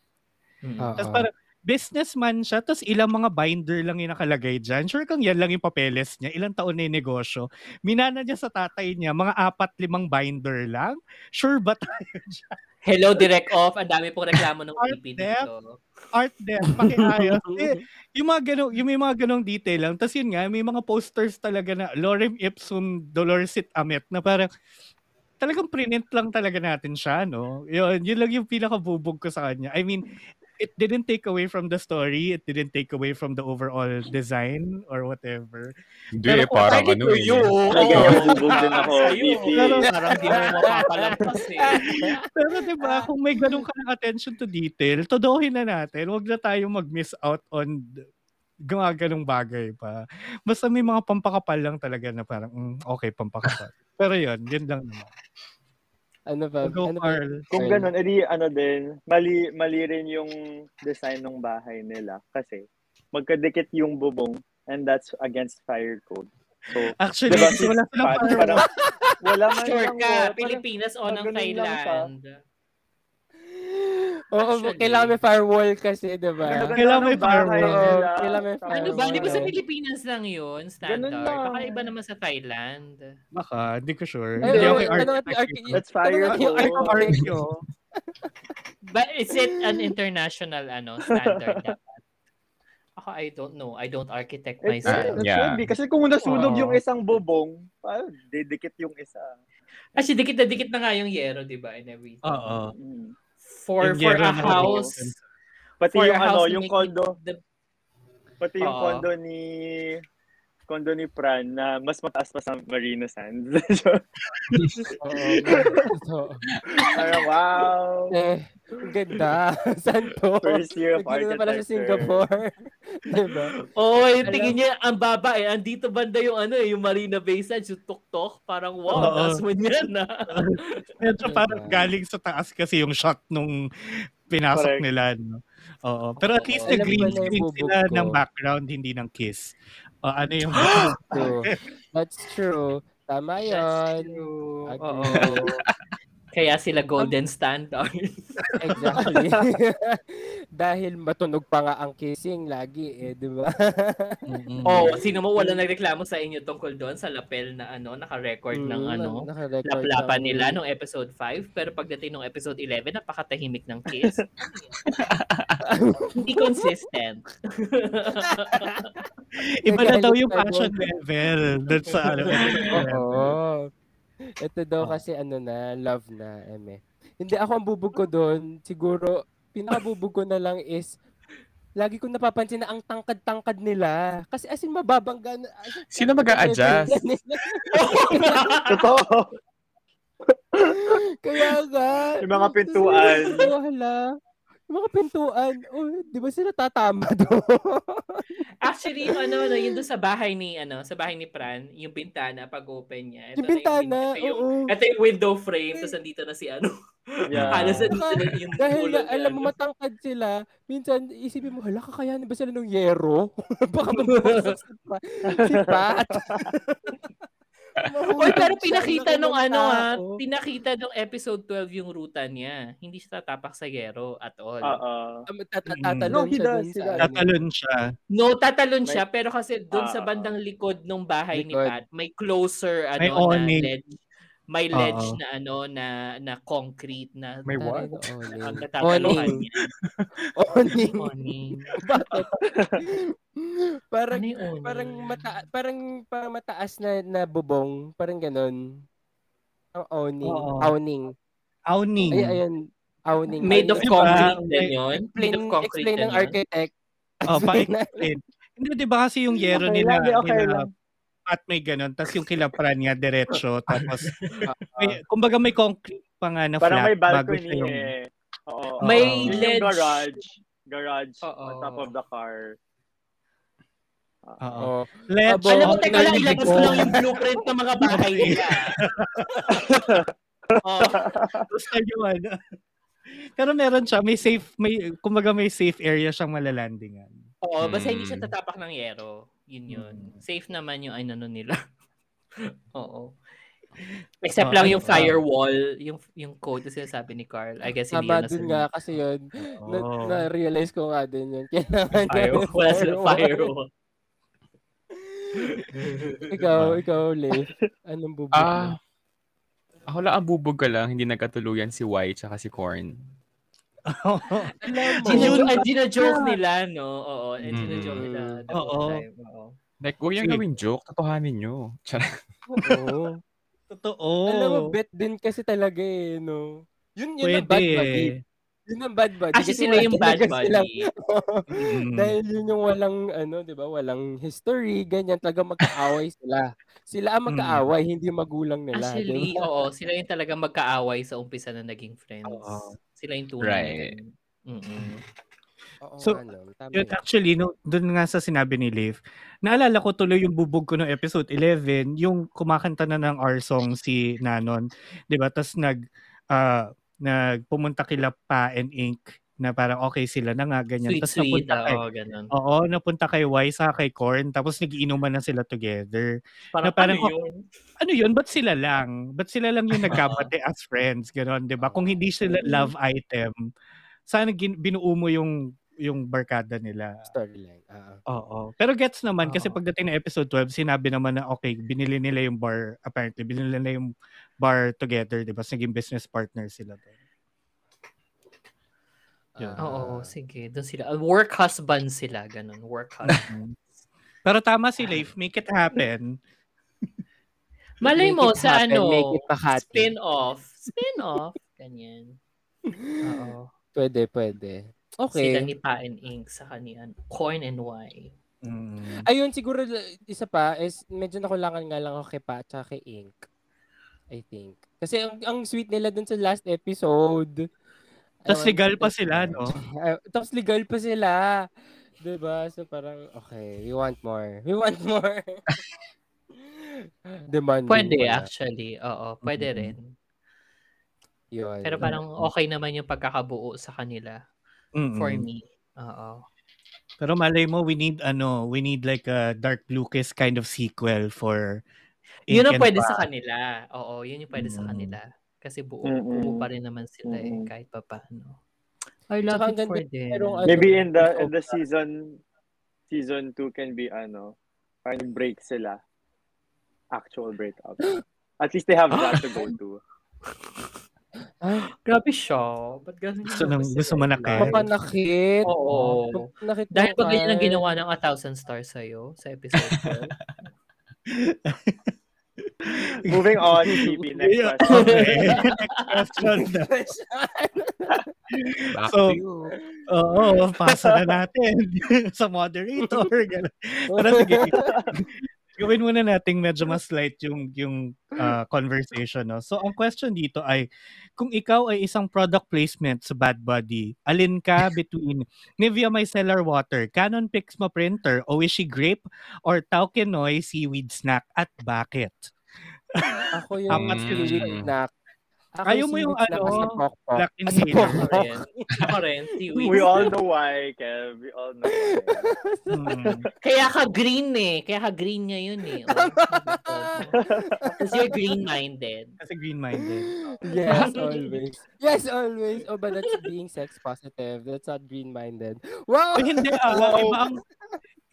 [SPEAKER 5] Mm.
[SPEAKER 8] Oo.
[SPEAKER 1] Tapos parang businessman siya, tapos ilang mga binder lang yung nakalagay dyan. Sure kang yan lang yung papeles niya. Ilang taon na yung negosyo. Minana niya sa tatay niya, mga apat, limang binder lang. Sure ba tayo dyan?
[SPEAKER 5] Hello, direct off. Ang dami pong reklamo ng
[SPEAKER 1] Art
[SPEAKER 5] EP
[SPEAKER 1] depth.
[SPEAKER 5] dito.
[SPEAKER 1] Art death, pakiayos. eh, yung mga ganong, yung may mga ganong detail lang. Tapos yun nga, may mga posters talaga na Lorem Ipsum Dolores It Amet na parang talagang print lang talaga natin siya, no? Yun, yun lang yung pinakabubog ko sa kanya. I mean, it didn't take away from the story, it didn't take away from the overall design or whatever.
[SPEAKER 6] Hindi,
[SPEAKER 1] Pero
[SPEAKER 6] eh, parang ano eh.
[SPEAKER 7] ganyan, bubog din ako.
[SPEAKER 5] Pero parang di mo mapapalampas eh.
[SPEAKER 1] Pero 'di ba, kung may ganun ka ng attention to detail, todohin na natin. Huwag na tayong mag-miss out on ganung bagay pa. Basta may mga pampakapal lang talaga na parang, mm, okay, pampakapal. Pero yun, yun lang naman.
[SPEAKER 8] Ano ba?
[SPEAKER 1] Go,
[SPEAKER 8] ano ba?
[SPEAKER 1] Carl.
[SPEAKER 7] Kung ganun, edi ano din, mali, mali rin yung design ng bahay nila. Kasi, magkadikit yung bubong and that's against fire code. So,
[SPEAKER 1] Actually,
[SPEAKER 7] diba
[SPEAKER 1] wala silang firewall.
[SPEAKER 7] parang, wala man
[SPEAKER 5] Sure ka,
[SPEAKER 7] parang-
[SPEAKER 5] Pilipinas o ng
[SPEAKER 7] lang siya.
[SPEAKER 5] Thailand.
[SPEAKER 8] Oo,
[SPEAKER 5] Actually.
[SPEAKER 8] kailangan may firewall kasi, di ba?
[SPEAKER 1] Kailangan may firewall.
[SPEAKER 8] Oo, kailangan may
[SPEAKER 7] Tapos,
[SPEAKER 5] Ano ba? Di ba sa. Pilipinas lang yun?
[SPEAKER 7] Ganun
[SPEAKER 5] Standard.
[SPEAKER 7] lang.
[SPEAKER 5] Baka iba naman sa Thailand.
[SPEAKER 1] Baka, hindi ko sure.
[SPEAKER 8] Ay,
[SPEAKER 1] Hindi ako
[SPEAKER 8] ano yung
[SPEAKER 1] architect.
[SPEAKER 8] ano
[SPEAKER 7] fire
[SPEAKER 8] yung architect?
[SPEAKER 5] But is it an international ano standard dapat? Ako, I don't know. I don't architect
[SPEAKER 7] It,
[SPEAKER 5] myself.
[SPEAKER 7] it
[SPEAKER 6] Yeah.
[SPEAKER 7] be. Kasi kung nasunog
[SPEAKER 1] Oo.
[SPEAKER 7] yung isang bubong, parang didikit yung isa.
[SPEAKER 5] Kasi dikit na dikit na nga yung yero, di ba? And everything.
[SPEAKER 1] Oo.
[SPEAKER 7] Mm.
[SPEAKER 5] For,
[SPEAKER 1] Yung
[SPEAKER 5] for a house,
[SPEAKER 7] Pati
[SPEAKER 5] for
[SPEAKER 7] yung
[SPEAKER 5] a house
[SPEAKER 7] ano, yung condo,
[SPEAKER 5] the-
[SPEAKER 7] pati yung condo ni condo ni Pran na mas mataas pa sa Marino Sands.
[SPEAKER 8] Oo. So,
[SPEAKER 7] Parang wow.
[SPEAKER 8] eh, ganda. Saan to?
[SPEAKER 7] First year of
[SPEAKER 8] Nagdito na pala sa
[SPEAKER 7] architecture.
[SPEAKER 8] Singapore. diba?
[SPEAKER 5] Oh, yung tingin niya, ang baba eh. Andito banda yung ano eh, yung Marina Bay Sands, yung tuk-tuk. Parang wow,
[SPEAKER 1] Oo.
[SPEAKER 5] taas mo niyan na.
[SPEAKER 1] Medyo parang
[SPEAKER 8] Diba?
[SPEAKER 1] galing sa taas kasi yung shot nung pinasok
[SPEAKER 7] Correct.
[SPEAKER 1] nila. No? Oo. Pero at least green
[SPEAKER 8] na yung
[SPEAKER 1] screen sila
[SPEAKER 8] ko.
[SPEAKER 1] ng background, hindi ng kiss. O ano yung...
[SPEAKER 8] True. That's true. Tama
[SPEAKER 5] That's
[SPEAKER 8] yun.
[SPEAKER 5] true.
[SPEAKER 8] Agree.
[SPEAKER 5] Oo. Kaya sila golden standard.
[SPEAKER 8] Exactly. Dahil matunog pa nga ang kissing lagi eh, di ba?
[SPEAKER 1] Mm-mm.
[SPEAKER 5] oh, sino mo wala nagreklamo sa inyo tungkol doon sa lapel na ano, naka-record ng
[SPEAKER 8] Mm,
[SPEAKER 5] ano,
[SPEAKER 8] naka-record
[SPEAKER 5] laplapan
[SPEAKER 8] ng-
[SPEAKER 5] nila nung episode 5 pero pagdating nung episode 11 napakatahimik ng kiss. Hindi consistent.
[SPEAKER 1] Iba na daw yung passion level dun sa ano.
[SPEAKER 8] Oo. Ito daw kasi ano na, love na, eme. Hindi ako ang bubog ko doon. Siguro, pinakabubog ko na lang is, lagi ko napapansin na ang tangkad-tangkad nila. Kasi as in, mababangga na. as in,
[SPEAKER 6] Sino mag-a-adjust?
[SPEAKER 7] Totoo.
[SPEAKER 8] Kaya nga.
[SPEAKER 7] Yung mga pintuan.
[SPEAKER 8] Yung mga pintuan. Oh, di ba sila tatama doon?
[SPEAKER 5] Actually, yung ano, ano, yung doon sa bahay ni, ano, sa bahay ni Pran, yung bintana, pag open niya. Ito
[SPEAKER 8] yung
[SPEAKER 5] na
[SPEAKER 8] bintana,
[SPEAKER 5] ito yung,
[SPEAKER 8] oo.
[SPEAKER 5] ito yung window frame, tapos nandito na si, ano,
[SPEAKER 7] Yeah.
[SPEAKER 5] Halos na sunod yung
[SPEAKER 8] Dahil nga, alam mo,
[SPEAKER 5] niya, no?
[SPEAKER 8] matangkad sila. Minsan, isipin mo, hala, kakayanin ba sila ng yero? Baka pa, si Pat.
[SPEAKER 5] Oy, pero pinakita nung
[SPEAKER 8] ng
[SPEAKER 5] ano ah,
[SPEAKER 8] tao.
[SPEAKER 5] pinakita nung episode 12 yung ruta niya. Hindi siya tatapak sa yero at all.
[SPEAKER 7] Oo.
[SPEAKER 8] Um,
[SPEAKER 1] Mm.
[SPEAKER 8] Tatalon siya ano.
[SPEAKER 1] Tatalon siya.
[SPEAKER 5] No, tatalon
[SPEAKER 7] May-
[SPEAKER 5] siya pero kasi doon sa
[SPEAKER 7] Ah,
[SPEAKER 5] bandang likod ng bahay ni. Pat, may closer ano
[SPEAKER 1] May
[SPEAKER 5] na ledge. May ledge
[SPEAKER 1] Oo.
[SPEAKER 5] na ano na na concrete na
[SPEAKER 6] May what?
[SPEAKER 5] Ang natataluhan
[SPEAKER 8] Awning.
[SPEAKER 5] niya.
[SPEAKER 8] Awning.
[SPEAKER 5] Awning.
[SPEAKER 8] Bakit? parang,
[SPEAKER 5] awning?
[SPEAKER 8] parang, mata, parang, parang mataas na, na bubong. Parang ganun. Ang awning.
[SPEAKER 1] Oo.
[SPEAKER 8] Awning.
[SPEAKER 1] Awning.
[SPEAKER 8] Ay, ayun. Awning.
[SPEAKER 5] Made of concrete din yun.
[SPEAKER 8] Explain,
[SPEAKER 5] Made of concrete
[SPEAKER 8] explain ng architect.
[SPEAKER 1] Oh, pa-explain. Hindi, di ba kasi yung yero
[SPEAKER 7] Okay
[SPEAKER 1] nila,
[SPEAKER 7] lang, okay
[SPEAKER 1] nila
[SPEAKER 7] lang.
[SPEAKER 1] At may ganun, tapos yung kilapran niya diretso, tapos may, kumbaga may concrete pa nga na
[SPEAKER 7] Parang
[SPEAKER 1] flat
[SPEAKER 7] may
[SPEAKER 1] bago
[SPEAKER 7] balcony
[SPEAKER 1] siya yung,
[SPEAKER 7] eh. Oo.
[SPEAKER 5] May
[SPEAKER 7] Yun yung
[SPEAKER 5] ledge.
[SPEAKER 7] garage. Garage
[SPEAKER 5] Oo.
[SPEAKER 7] on top of the car.
[SPEAKER 1] Oo.
[SPEAKER 8] Oh.
[SPEAKER 1] Let's,
[SPEAKER 5] Alam mo,
[SPEAKER 8] Oo,
[SPEAKER 5] teka lang, ilabas
[SPEAKER 8] ko.
[SPEAKER 5] lang yung blueprint ng mga bahay nila. oh,
[SPEAKER 1] Gusto nyo ano. Pero meron siya, may safe, may, kumbaga may safe area siyang malalandingan.
[SPEAKER 5] Oo, basta hindi siya
[SPEAKER 6] Hmm.
[SPEAKER 5] tatapak ng yero. Yun yun.
[SPEAKER 1] Mm.
[SPEAKER 5] Safe naman yung ano nila. Oo. Except
[SPEAKER 1] Oh,
[SPEAKER 5] lang
[SPEAKER 1] ano
[SPEAKER 5] yung
[SPEAKER 1] pa?
[SPEAKER 5] firewall, yung yung code na sinasabi ni Carl. I guess hindi
[SPEAKER 8] dun nga kasi yun. Na,
[SPEAKER 1] Oo.
[SPEAKER 8] na-realize ko nga din yun. Kailangan
[SPEAKER 5] Firewall. Wala silang
[SPEAKER 8] firewall. ikaw, ikaw, Leif. Anong bubog
[SPEAKER 6] Ah, ako lang ang bubog ka lang, hindi nagkatuluyan si Y tsaka si Corn.
[SPEAKER 1] Gino-
[SPEAKER 5] Gina, gina-joke nila, no? Oo, and
[SPEAKER 6] Mm.
[SPEAKER 5] gina-joke nila
[SPEAKER 1] Oo.
[SPEAKER 5] Oo.
[SPEAKER 6] Like, huwag yung gawin joke, totohanin nyo.
[SPEAKER 8] Oo.
[SPEAKER 1] Totoo.
[SPEAKER 8] Alam mo, bet din kasi talaga eh, no? Yun, yun ang
[SPEAKER 1] Pwede
[SPEAKER 8] bad buddy.
[SPEAKER 1] eh.
[SPEAKER 8] Yun ang bad buddy.
[SPEAKER 5] Actually,
[SPEAKER 8] Kasi
[SPEAKER 5] sila yung bad buddy.
[SPEAKER 1] Mm.
[SPEAKER 8] Dahil yun yung walang, ano, di ba, walang history, ganyan, talaga magkaaway sila. Sila ang magkaaway, hindi magulang nila.
[SPEAKER 5] Actually,
[SPEAKER 8] di ba?
[SPEAKER 5] oo, sila yung talaga magkaaway sa umpisa na naging friends.
[SPEAKER 1] Oo.
[SPEAKER 5] Sila yung tunay.
[SPEAKER 6] Right.
[SPEAKER 5] Mm-mm.
[SPEAKER 8] Oo,
[SPEAKER 1] So,
[SPEAKER 8] ano,
[SPEAKER 1] Yun, actually, no, doon nga sa sinabi ni Leif, naalala ko tuloy yung bubog ko ng episode 11, yung kumakanta na ng our song si Nanon, di ba? Tapos nag, ah, nagpumunta kila Pa and Ink na parang okay sila na nga, ganyan.
[SPEAKER 5] Sweet,
[SPEAKER 1] Tapos
[SPEAKER 5] sweet.
[SPEAKER 1] napunta kay,
[SPEAKER 5] Oo, ganun.
[SPEAKER 1] oo, napunta kay Y sa kay Corn, tapos nagiinuman na sila together.
[SPEAKER 5] Parang,
[SPEAKER 1] na parang-
[SPEAKER 5] ano yun?
[SPEAKER 1] Ano yun? Ba't sila lang? Ba't sila lang yung nagkabate as friends? Ganon, di ba? Kung hindi sila love item, sana gin- binuo mo yung yung barkada nila.
[SPEAKER 8] Storyline. ah.
[SPEAKER 1] Oo. Pero gets naman kasi
[SPEAKER 5] Oo.
[SPEAKER 1] pagdating ng episode 12, sinabi naman na okay, binili nila yung bar, apparently, binili nila yung bar together, di ba? Naging business partner sila doon. Yun.
[SPEAKER 8] Ah.
[SPEAKER 5] Oo, sige. Doon sila. uh, Work husband sila. Ganun. Work husband.
[SPEAKER 1] Pero tama si Leif, make it happen.
[SPEAKER 5] Malay mo sa
[SPEAKER 8] happen,
[SPEAKER 5] ano,
[SPEAKER 8] make it Makati.
[SPEAKER 5] spin-off. Spin-off. Ganyan. Oo.
[SPEAKER 8] Pwede, pwede.
[SPEAKER 5] Sila
[SPEAKER 8] Okay.
[SPEAKER 5] ni Pa and Ink sa kanian. Corn and Y.
[SPEAKER 1] Mm.
[SPEAKER 8] Ayun, siguro isa pa is medyo nakulangan nga lang ako kay Pa at kay Ink. I think. Kasi ang, ang sweet nila dun sa last episode.
[SPEAKER 1] Tapos legal pa sila, no?
[SPEAKER 8] Tapos legal pa sila. 'Di ba? So parang okay, we want more. We want more. Demanding
[SPEAKER 5] Pwede
[SPEAKER 8] pala.
[SPEAKER 5] actually. Oo, pwede
[SPEAKER 1] Mhm.
[SPEAKER 5] rin.
[SPEAKER 8] Yun.
[SPEAKER 5] Pero parang okay naman yung pagkakabuo sa kanila
[SPEAKER 1] Mm-mm.
[SPEAKER 5] for me. Oo.
[SPEAKER 1] Pero malay mo, we need ano, we need like a Dark Lucas kind of sequel for
[SPEAKER 5] Yun ang pwede
[SPEAKER 1] Pa.
[SPEAKER 5] sa kanila. Oo, yun yung pwede sa
[SPEAKER 1] Mm.
[SPEAKER 5] kanila. Kasi buo, buo pa rin naman sila eh, kahit pa paano. I love
[SPEAKER 8] Tsaka ang
[SPEAKER 5] it for them.
[SPEAKER 8] merong ano,
[SPEAKER 7] Maybe in the in the season season 2 can be ano, parang break sila. Actual breakup. At least they have that to go to.
[SPEAKER 5] Grabe siya. Ba't ganun
[SPEAKER 1] Gusto nang-
[SPEAKER 5] gusto
[SPEAKER 1] manakit.
[SPEAKER 8] Papanakit.
[SPEAKER 5] Oo.
[SPEAKER 8] Papanakit
[SPEAKER 5] Dahil ba ganyan ang ginawa ng A Thousand Stars sa'yo sa episode 12?
[SPEAKER 7] Moving on, TP, next
[SPEAKER 1] Yeah,
[SPEAKER 7] question.
[SPEAKER 1] Okay. Next question So. Oo, pasa na natin sa moderator. Ganun. Pero sige, gawin muna nating medyo mas light yung, yung ah, conversation. No? So, ang question dito ay, kung ikaw ay isang product placement sa Bad Buddy, alin ka between Nivea Micellar Water, Canon Pixma Printer, Oishi Grape, or Taukenoy Seaweed Snack at bakit?
[SPEAKER 8] Ako yung
[SPEAKER 1] Apat
[SPEAKER 6] Mm.
[SPEAKER 8] seaweed snack. Ako
[SPEAKER 1] Ayaw mo yung ano. Black
[SPEAKER 8] Kasi
[SPEAKER 1] inhaler.
[SPEAKER 5] Ako rin. Seaweed.
[SPEAKER 7] We all know why, Kev. We all know why.
[SPEAKER 1] Hmm.
[SPEAKER 5] Kaya ka green eh. Kaya ka green ngayon eh. Because you're green-minded.
[SPEAKER 1] Kasi green-minded.
[SPEAKER 8] Yes, always. Yes, always. Oh, but that's being sex positive. That's not green-minded. Wow!
[SPEAKER 1] Hindi ah.
[SPEAKER 7] Wow.
[SPEAKER 1] Iba ang,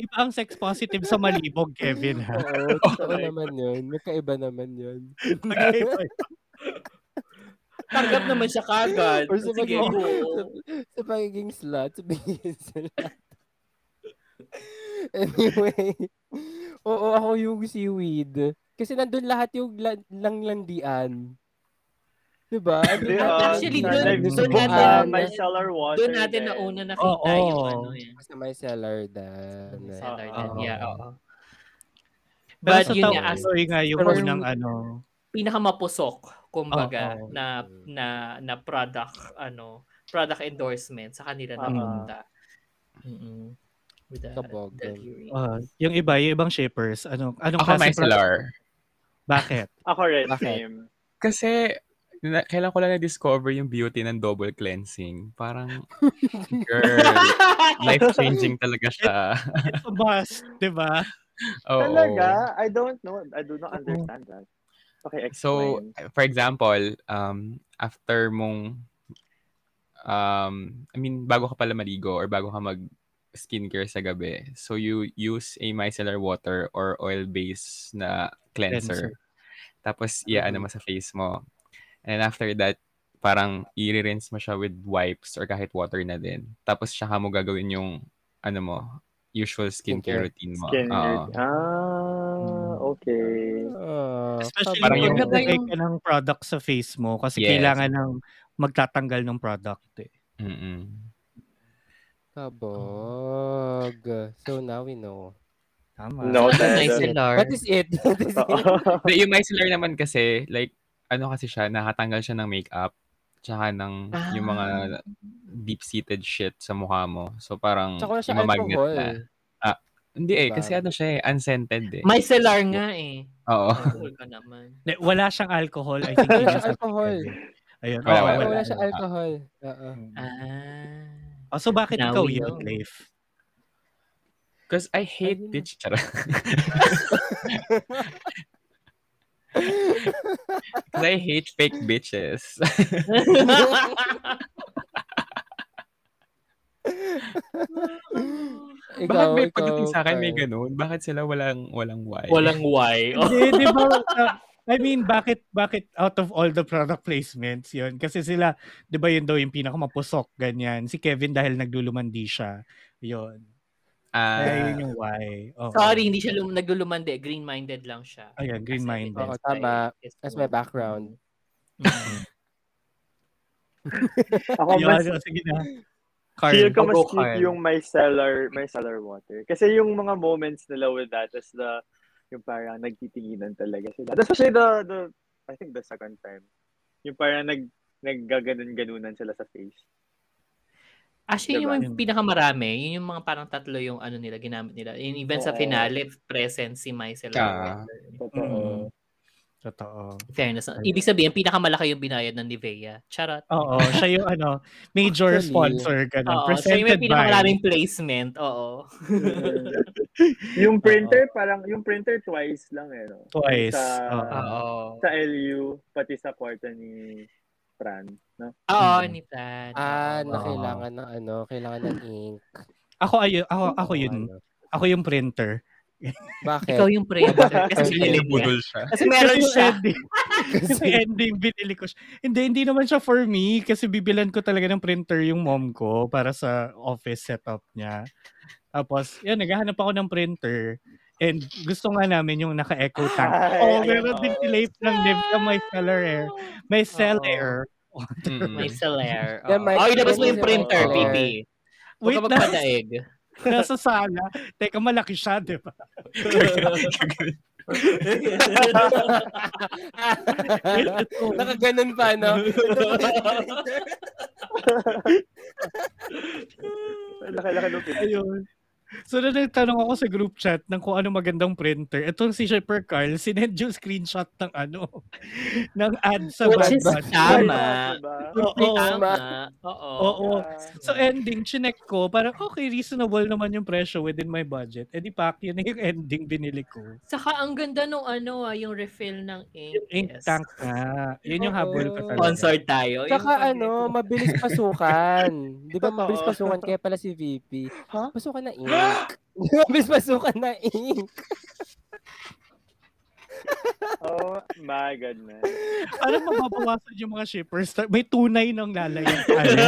[SPEAKER 1] iba ang sex positive sa malibog, Kevin. Ha?
[SPEAKER 8] Oo, totoo naman yun. Magkaiba naman yun.
[SPEAKER 1] Mag-iba.
[SPEAKER 5] Tanggap naman siya kagad.
[SPEAKER 8] Or sa
[SPEAKER 5] Sige,
[SPEAKER 8] pagiging, sa pagiging slut, sa pagiging slut. anyway, oo, ako yung seaweed. Kasi nandun lahat yung la- langlandian. Diba? Andun
[SPEAKER 7] Di,
[SPEAKER 8] lahat
[SPEAKER 7] ah,
[SPEAKER 5] Actually, dun
[SPEAKER 8] buwan,
[SPEAKER 5] natin-
[SPEAKER 7] my cellar water.
[SPEAKER 5] Doon natin
[SPEAKER 7] din.
[SPEAKER 5] nauna nakita
[SPEAKER 1] Oo.
[SPEAKER 5] yung ano eh.
[SPEAKER 8] Sa may cellar dan.
[SPEAKER 5] Seller
[SPEAKER 7] Oo.
[SPEAKER 5] din. Yeah, oo.
[SPEAKER 1] Pero
[SPEAKER 5] But
[SPEAKER 1] sa
[SPEAKER 5] yun nga, as
[SPEAKER 1] sorry nga yung
[SPEAKER 5] Pero-
[SPEAKER 1] unang ano.
[SPEAKER 5] pinakamapusok, kumbaga,
[SPEAKER 1] Oo.
[SPEAKER 5] na na na product ano, product endorsement sa kanila
[SPEAKER 7] Oo.
[SPEAKER 5] napunta. Mm-mm. With the,
[SPEAKER 8] Kabog.
[SPEAKER 5] the hearing.
[SPEAKER 1] ah, yung iba, yung ibang shippers, ano, anong
[SPEAKER 6] Ako
[SPEAKER 1] klase
[SPEAKER 6] micellar.
[SPEAKER 1] Bakit?
[SPEAKER 7] Ako rin,
[SPEAKER 8] Bakit?
[SPEAKER 7] same.
[SPEAKER 6] Kasi, na, kailan ko lang na-discover yung beauty ng double cleansing. Parang, girl, life-changing talaga siya.
[SPEAKER 1] It's a must, di ba?
[SPEAKER 6] Oo.
[SPEAKER 7] Talaga? I don't know. I do not understand that. Okay,
[SPEAKER 6] So,
[SPEAKER 7] explain.
[SPEAKER 6] for example, um, after mong, um, I mean, bago ka pala maligo or bago ka mag skincare sa gabi, so you use a micellar water or oil-based na cleanser. Tapos, iya-ano mo sa face mo. And then after that, parang i-rinse mo siya with wipes or kahit water na din. Tapos, siya mo gagawin yung, ano mo, usual skincare routine mo.
[SPEAKER 7] Skin
[SPEAKER 6] Oo.
[SPEAKER 7] Ah, okay.
[SPEAKER 8] Ah,
[SPEAKER 1] Especially
[SPEAKER 6] Parang yung-
[SPEAKER 1] naglagay ka ng product sa face mo kasi
[SPEAKER 6] Yes.
[SPEAKER 1] kailangan ng magtatanggal ng product eh.
[SPEAKER 6] Mm-mm.
[SPEAKER 8] kabog. So now we know.
[SPEAKER 1] Tama.
[SPEAKER 7] No, Ted.
[SPEAKER 5] micellar?
[SPEAKER 8] What is it? What is it?
[SPEAKER 6] Yung micellar naman kasi, like, ano kasi siya, nakatanggal siya ng makeup, tsaka ng yung mga deep-seated shit sa mukha mo. So, parang,
[SPEAKER 8] alcohol.
[SPEAKER 6] na. Ah, hindi eh, kasi ano siya eh, unscented eh.
[SPEAKER 5] Micellar nga eh.
[SPEAKER 6] Oo.
[SPEAKER 5] Naman.
[SPEAKER 1] Wala siyang alcohol. I think
[SPEAKER 8] Wala
[SPEAKER 1] yun
[SPEAKER 8] siya
[SPEAKER 1] yung sabi
[SPEAKER 8] alcohol.
[SPEAKER 1] ko eh. Ayun.
[SPEAKER 6] Wala, wala,
[SPEAKER 8] Wala,
[SPEAKER 1] wala.
[SPEAKER 8] siya alcohol. Oo.
[SPEAKER 5] Ah.
[SPEAKER 1] Oh, so bakit
[SPEAKER 5] Now
[SPEAKER 1] ikaw yun. Leif?
[SPEAKER 6] Because I hate
[SPEAKER 8] Ayun.
[SPEAKER 6] bitch. Charot. Because I hate fake bitches.
[SPEAKER 8] Ikaw,
[SPEAKER 6] Bakit may
[SPEAKER 8] ikaw,
[SPEAKER 6] pagdating sa akin may ganun? Bakit sila walang walang why?
[SPEAKER 5] Walang why. Oh.
[SPEAKER 1] Di ba? uh, I mean, bakit bakit out of all the product placements yun? Kasi sila, di ba yun daw yung pinakamapusok, ganyan. Si Kevin dahil naglulumandi siya. Yun. Kaya yun yung why. Oo.
[SPEAKER 5] Sorry, hindi siya lum- naglulumande. Green-minded lang siya.
[SPEAKER 1] Ayan, green-minded.
[SPEAKER 8] Oo, tama. That's my background.
[SPEAKER 7] Ako
[SPEAKER 1] Ayun,
[SPEAKER 7] mas
[SPEAKER 1] sige na. Carl,
[SPEAKER 7] feel ko mas cute
[SPEAKER 5] Carl.
[SPEAKER 7] yung micellar, micellar water. Kasi yung mga moments nila with that is the, yung parang nagtitinginan talaga sila. Especially the, the, I think the second time. Yung parang nag, naggaganon-ganunan sila sa face.
[SPEAKER 5] Actually,
[SPEAKER 7] Diba?
[SPEAKER 5] yung pinakamarami, yun yung mga parang tatlo yung ano nila, ginamit nila. Yung even sa
[SPEAKER 7] Oo.
[SPEAKER 5] finale, present si Micellar.
[SPEAKER 6] Ah.
[SPEAKER 7] Totoo.
[SPEAKER 1] Mm. Totoo.
[SPEAKER 5] Fairness. Ibig sabihin, pinakamalaki yung binayad ng Nivea. Charot.
[SPEAKER 1] Oo, siya yung ano, major
[SPEAKER 8] Actually,
[SPEAKER 1] sponsor, ganun.
[SPEAKER 5] Oo, siya yung may
[SPEAKER 1] Presented by.
[SPEAKER 5] pinakamaraming placement. Oo.
[SPEAKER 7] yung printer, parang, yung printer twice lang eh, no?
[SPEAKER 1] Twice.
[SPEAKER 7] Sa,
[SPEAKER 1] Oo.
[SPEAKER 5] Oo.
[SPEAKER 7] sa LU, pati sa kwarto ni Fran. No?
[SPEAKER 5] Oo,
[SPEAKER 1] Mm.
[SPEAKER 5] ni Fran.
[SPEAKER 8] Ah, na kailangan ng ano, kailangan ng ink.
[SPEAKER 1] Ako, ayo, ako, ako yun.
[SPEAKER 8] Ano.
[SPEAKER 1] Ako yung printer.
[SPEAKER 8] Bakit?
[SPEAKER 5] Ikaw yung printer. Kasi binili niya.
[SPEAKER 6] Binibudol siya.
[SPEAKER 5] Kasi meron
[SPEAKER 1] Kasi
[SPEAKER 5] siya.
[SPEAKER 1] ending, kasi ending, binili ko siya. Hindi, hindi naman siya for me kasi bibilan ko talaga ng printer yung mom ko para sa office setup niya. Tapos, yan, naghahanap ako ng printer. And gusto nga namin yung naka-echo tank.
[SPEAKER 7] Ay,
[SPEAKER 1] Oh, meron din si Leif ng Nivea may seller air. May cell air.
[SPEAKER 6] Mm-mm.
[SPEAKER 5] Micellar.
[SPEAKER 8] Yeah,
[SPEAKER 5] Oo.
[SPEAKER 8] Mike,
[SPEAKER 5] Oh, ilabas mo
[SPEAKER 8] yun
[SPEAKER 5] yung printer, baby. Huwag
[SPEAKER 1] Wait na,
[SPEAKER 5] magpadaig.
[SPEAKER 1] nasa sala. Teka, malaki siya, di ba?
[SPEAKER 8] Nakaganon pa, no?
[SPEAKER 7] Laki-laki ng printer.
[SPEAKER 1] Ayun. So, na nagtanong ako sa group chat ng kung ano magandang printer. Itong si Shipper Carl, sinend yung screenshot ng ano, ng ad sa
[SPEAKER 5] Which is tama.
[SPEAKER 1] Oo.
[SPEAKER 5] Tama. Oo.
[SPEAKER 1] Oo. So ending, chinek ko, parang okay, reasonable naman yung presyo within my budget. Eh di pak, yun na yung ending binili ko.
[SPEAKER 5] Saka ang ganda nung ano ah, yung refill ng ink.
[SPEAKER 1] Yung ink
[SPEAKER 5] Yes.
[SPEAKER 1] tank nga. Yun yung
[SPEAKER 8] Oo.
[SPEAKER 1] habol ko talaga.
[SPEAKER 5] Sponsored tayo. Yung pag-
[SPEAKER 8] ano, mabilis pasukan. Di ba mabilis pasukan? Kaya pala si VP.
[SPEAKER 7] Ha?
[SPEAKER 8] Pasukan na ink. mabilis pasukan na ink.
[SPEAKER 7] Oh my goodness.
[SPEAKER 1] Alam mo, mababawasan yung mga shippers. May tunay ng lalayan. Ano?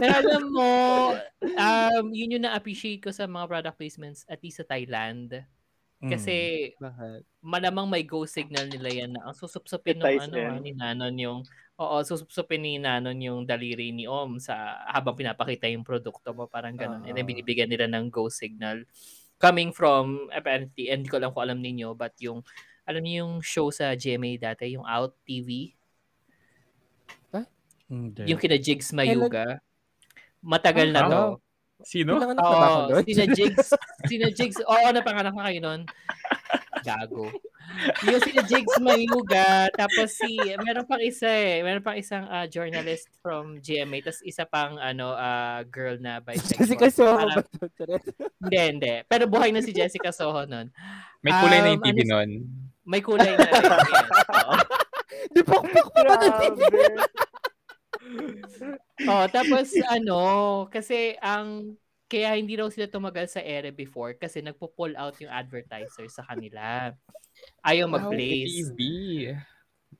[SPEAKER 5] Pero alam mo, um, yun yung na-appreciate ko sa mga product placements at least sa Thailand. Kasi
[SPEAKER 8] Bakit?
[SPEAKER 5] malamang may go signal nila yan na ang susupsupin ng ano, ah, ni Nanon yung Oo, susupsupin ni Nanon yung daliri ni Om sa habang pinapakita yung produkto mo, parang ganun. And then
[SPEAKER 8] Oo.
[SPEAKER 5] binibigyan nila ng go signal. Coming from, apparently, and hindi ko lang kung alam ninyo, but yung, alam niyo yung show sa GMA dati, yung Out TV,
[SPEAKER 1] Hindi.
[SPEAKER 5] yung kina Jigs Mayuga. Matagal na
[SPEAKER 8] Ah,
[SPEAKER 5] to.
[SPEAKER 6] Sino?
[SPEAKER 5] Oo, sina Jigs, sina Jigs, oo, napanganak na kayo nun. Gago. Yung sina Jigs Mayuga, tapos si, meron pang isa eh, meron pang isang ah, journalist from GMA, tapos isa pang ano ah, girl na bisexual.
[SPEAKER 8] Jessica Soho
[SPEAKER 5] Parang-. Hindi, hindi. Pero buhay na si Jessica Soho nun.
[SPEAKER 6] May kulay na yung
[SPEAKER 5] Um,
[SPEAKER 6] TV
[SPEAKER 5] ano-
[SPEAKER 6] nun.
[SPEAKER 5] May kulay na rin.
[SPEAKER 8] Di pokpok pa ba ng TV?
[SPEAKER 7] Grabe.
[SPEAKER 5] Oh, tapos ano, kasi ang kaya hindi raw sila tumagal sa ere before kasi nagpo-pull out yung advertiser sa kanila. Ayaw mag-place.
[SPEAKER 6] TV.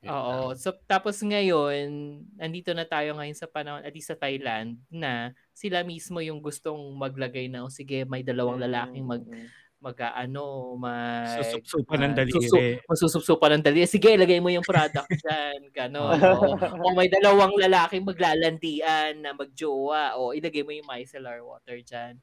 [SPEAKER 5] Oo. So, tapos ngayon, nandito na tayo ngayon sa panahon, at sa Thailand, na sila mismo yung gustong maglagay na, o sige, may dalawang lalaking mag, mag ano, mag...
[SPEAKER 1] Susupsupan ng
[SPEAKER 5] ah,
[SPEAKER 1] daliri.
[SPEAKER 5] susu- Masusupsupan ng daliri. Sige, ilagay mo yung product dyan. Ganon. o, o may dalawang lalaking maglalandian na magjowa. O ilagay mo yung micellar water dyan.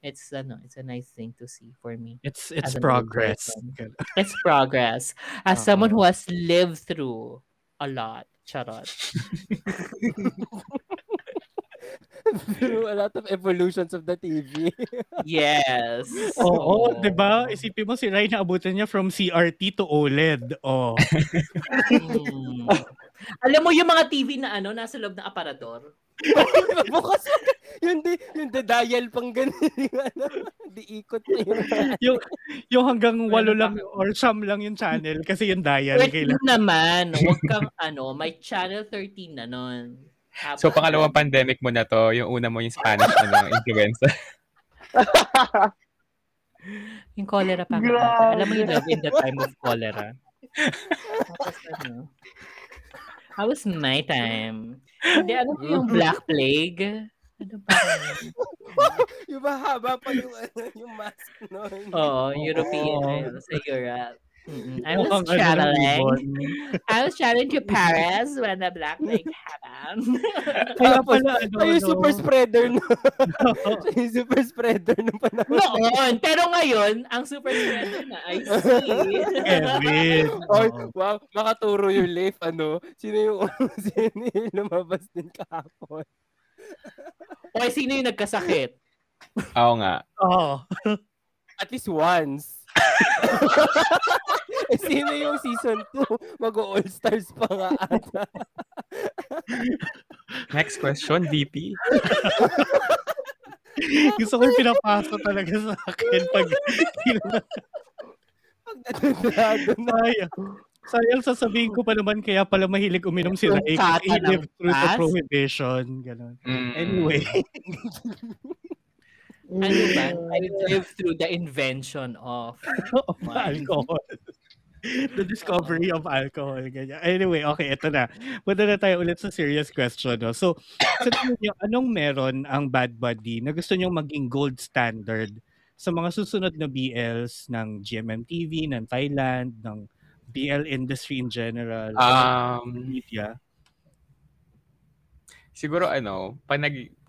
[SPEAKER 5] It's ano, it's a nice thing to see for me.
[SPEAKER 1] It's it's progress.
[SPEAKER 5] It's progress. As
[SPEAKER 1] Oo.
[SPEAKER 5] someone who has lived through a lot. Charot.
[SPEAKER 8] Through a lot of evolutions of the TV.
[SPEAKER 5] Yes.
[SPEAKER 1] Oo, 'di ba? Isipin mo si Ryan naabutan niya from CRT to OLED. Oh.
[SPEAKER 5] Mm. Alam mo yung mga TV na ano, nasa loob ng aparador?
[SPEAKER 8] Bukas mo. Yung di, yung the dial pang ganun. Yung ano, di ikot na yun.
[SPEAKER 1] yung yung hanggang walo lang or siyam lang yung channel kasi yung dial
[SPEAKER 5] Wait
[SPEAKER 1] kailangan.
[SPEAKER 5] yun naman, huwag kang ano, may channel 13 na nun.
[SPEAKER 6] So, pangalawang pandemic mo na to, yung una mo yung Spanish ano, influenza.
[SPEAKER 5] Yung cholera pa.
[SPEAKER 7] Grabe.
[SPEAKER 5] Alam mo yung love in the time of cholera. Tapos ano, How was my time? Hindi, ano mo yung Black Plague? Ano pa?
[SPEAKER 8] Yung mahaba pa yung, ano, yung mask nun.
[SPEAKER 5] Oo, European. Ayun, Sa Europe. Mm-mm. I was
[SPEAKER 1] Mukhang ano ng
[SPEAKER 5] traveling. I was traveling to Paris when the Black Plague happened.
[SPEAKER 1] Kaya pala ano,
[SPEAKER 8] Siya yung
[SPEAKER 1] no?
[SPEAKER 8] super spreader no. Siya yung super spreader nung panahon.
[SPEAKER 5] Noon, pero ngayon, ang super spreader na I see.
[SPEAKER 1] Kevin.
[SPEAKER 8] Oy,
[SPEAKER 1] Oo.
[SPEAKER 8] wow, makaturo yung Leif, ano? Sino yung, sino yung lumabas din kahapon?
[SPEAKER 5] Okay, sino yung nagkasakit?
[SPEAKER 6] Oo nga.
[SPEAKER 1] Oo.
[SPEAKER 8] At least once. Eh, sino yung season 2? Mag-all-stars pa nga ata.
[SPEAKER 6] Next question, VP.
[SPEAKER 1] Gusto ko yung pinapasa talaga sa akin pag
[SPEAKER 8] na.
[SPEAKER 1] Sayang. Sayang sasabihin ko pa naman kaya pala mahilig uminom si Ray he lived through the prohibition. Ganun.
[SPEAKER 6] Mm.
[SPEAKER 1] Anyway.
[SPEAKER 5] Ano ba? I lived through the invention of
[SPEAKER 1] of alcohol. The discovery of alcohol. Ganyan. Anyway, okay, ito na. Punta na tayo ulit sa serious question. No? So, sa tingin niyo, anong meron ang Bad Buddy na gusto niyong maging gold standard sa mga susunod na BLs ng GMMTV, ng Thailand, ng BL industry in general,
[SPEAKER 6] Um,
[SPEAKER 1] media?
[SPEAKER 6] siguro ano, pag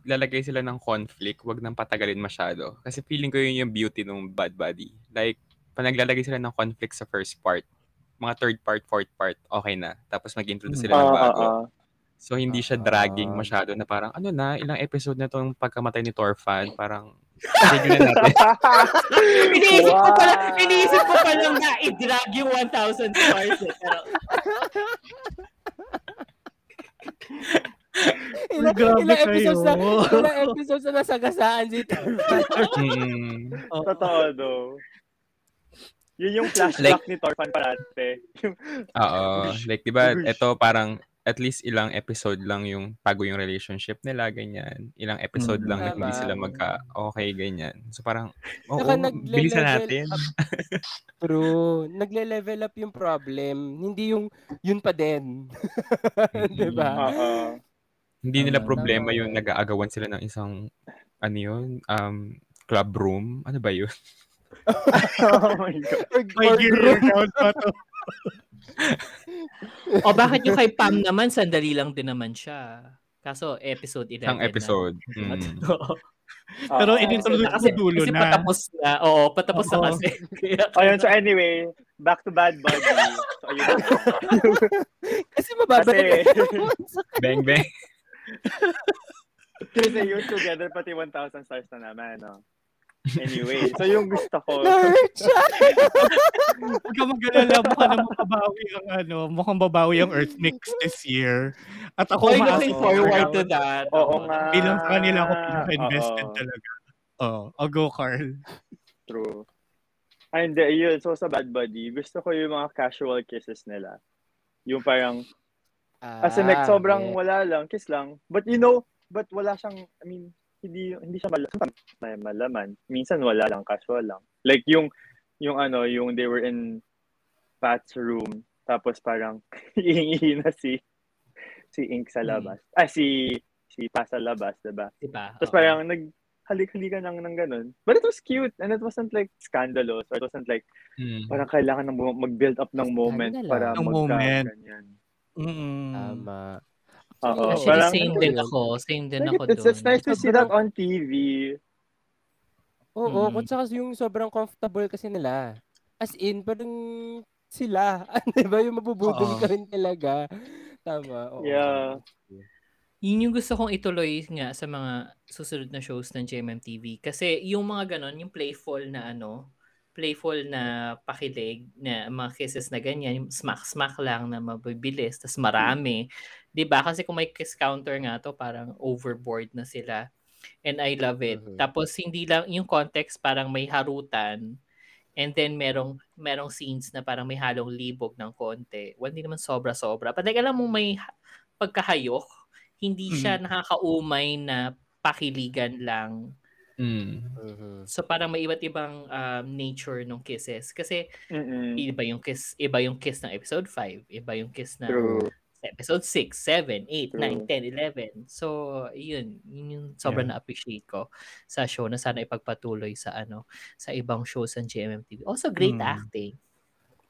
[SPEAKER 6] naglalagay sila ng conflict, wag nang patagalin masyado. Kasi feeling ko yun yung beauty ng Bad Buddy. Like, pag naglalagay sila ng conflict sa first part, mga third part, fourth part, okay na. Tapos mag-introduce sila ng
[SPEAKER 7] Oo,
[SPEAKER 6] bago.
[SPEAKER 7] oo.
[SPEAKER 6] So, hindi siya dragging
[SPEAKER 8] Ah.
[SPEAKER 6] masyado na parang, ano na, ilang episode na itong pagkamatay ni Torfan. Parang, sige na natin.
[SPEAKER 5] iniisip ko pala, iniisip ko pa lang na i-drag yung 1,000 stars. Eh. Pero,
[SPEAKER 8] Ilang,
[SPEAKER 1] grabe
[SPEAKER 8] ilang episodes na, ilang episodes na nasagasaan si Torfan.
[SPEAKER 6] Mm.
[SPEAKER 7] Totoo, though. Yun yung flashback ni Torfan parate. Yung,
[SPEAKER 6] Oo. Like, di ba, ito parang at least ilang episode lang yung bago yung relationship nila, ganyan. Ilang episode
[SPEAKER 1] Mm.
[SPEAKER 6] lang na hindi sila magka-okay, ganyan. So parang, oo,
[SPEAKER 8] Saka nagle-level
[SPEAKER 6] bilisan natin.
[SPEAKER 8] up. True. Nagle-level up yung problem. Hindi yung yun pa din. di ba?
[SPEAKER 7] Oo.
[SPEAKER 6] Hindi nila problema yung nag-aagawan sila ng isang, ano yun, um, club room. Ano ba yun?
[SPEAKER 7] oh my God.
[SPEAKER 1] May gear account pa to.
[SPEAKER 5] o bakit yung kay Pam naman, sandali lang din naman siya. Kaso, episode 11
[SPEAKER 6] Isang
[SPEAKER 5] na.
[SPEAKER 6] episode. Mm.
[SPEAKER 5] Oo.
[SPEAKER 1] Pero
[SPEAKER 7] Oo.
[SPEAKER 1] inintroduce
[SPEAKER 5] kasi,
[SPEAKER 1] dulo
[SPEAKER 5] kasi
[SPEAKER 1] na.
[SPEAKER 5] patapos na. Oo, patapos na
[SPEAKER 1] Oo.
[SPEAKER 5] kasi. Kaya,
[SPEAKER 7] Ayun, so anyway, back to Bad Buddy. So, ayun.
[SPEAKER 8] Kasi mababalik
[SPEAKER 7] Kasi-
[SPEAKER 6] Bang, bang.
[SPEAKER 7] Kasi yun together, pati 1,000 stars na naman, no? Anyway, so yung gusto ko,
[SPEAKER 8] na-hurt siya.
[SPEAKER 1] Huwag ka mag-alala, mukha na makabawi ang ano, mukhang babawi ang Earth Mix this year. At ako
[SPEAKER 5] looking
[SPEAKER 7] Oo.
[SPEAKER 5] forward to that.
[SPEAKER 7] oo nga.
[SPEAKER 1] Bilang sa kanila ako pinaka-invested talaga. Oh, I'll go, Carl.
[SPEAKER 7] True. Ay, hindi, yun. So, sa Bad Buddy, gusto ko yung mga casual kisses nila. Yung parang, as in, like,
[SPEAKER 8] Ah,
[SPEAKER 7] sobrang
[SPEAKER 8] okay.
[SPEAKER 7] wala lang, kiss lang. But you know, but wala siyang, I mean, hindi hindi siya mal may malaman. Minsan wala lang, casual lang. Like yung yung ano, yung they were in Pat's room, tapos parang ihingi na si si Ink sa labas. Ah, si si Pa sa labas, 'di ba?
[SPEAKER 5] Diba?
[SPEAKER 7] Tapos
[SPEAKER 5] Oo.
[SPEAKER 7] parang nag halik-halikan ng, ng ganun. But it was cute and it wasn't like scandalous or it wasn't like
[SPEAKER 6] Mm.
[SPEAKER 7] parang kailangan ng bu- mag-build up ng moment
[SPEAKER 8] Ano
[SPEAKER 7] para magka
[SPEAKER 1] moment.
[SPEAKER 7] ganyan.
[SPEAKER 1] Mm.
[SPEAKER 8] Tama.
[SPEAKER 7] Oo,
[SPEAKER 5] Actually,
[SPEAKER 7] parang-
[SPEAKER 5] same din ako. Same din
[SPEAKER 7] Like,
[SPEAKER 5] ako
[SPEAKER 7] it's, it's
[SPEAKER 5] doon.
[SPEAKER 7] nice to see that on TV.
[SPEAKER 8] Oo,
[SPEAKER 5] Mm.
[SPEAKER 8] kung saka yung sobrang comfortable kasi nila. As in, parang sila. Di ba? Yung mabubudol ka rin talaga. Tama. Oo.
[SPEAKER 7] Yeah.
[SPEAKER 5] Yun yung gusto kong ituloy nga sa mga susunod na shows ng GMMTV. Kasi yung mga ganon, yung playful na ano, playful na pakilig na mga kisses na ganyan, yung smack-smack lang na mabibilis, tas marami. 'Di ba Kasi kung may kiss counter nga to, parang overboard na sila. And I love it.
[SPEAKER 8] Mhm.
[SPEAKER 5] Tapos hindi lang yung context parang may harutan and then merong merong scenes na parang may halong libog ng konti. Well, hindi naman sobra-sobra. But like, alam mo may ha- pagkahayok, hindi siya nakakaumay na pakiligan lang.
[SPEAKER 6] Mm.
[SPEAKER 8] Mhm.
[SPEAKER 5] So parang may iba't ibang um, nature ng kisses. Kasi
[SPEAKER 7] Mm-mm.
[SPEAKER 5] iba yung kiss, iba yung kiss ng episode 5, iba yung kiss ng
[SPEAKER 7] True.
[SPEAKER 5] episode 6, 7, 8,
[SPEAKER 7] True.
[SPEAKER 5] 9, 10, 11. So, yun, yun yung sobrang na-appreciate ko sa show na sana ipagpatuloy sa ano, sa ibang shows ng GMMTV. Also, great
[SPEAKER 1] Hmm.
[SPEAKER 5] acting.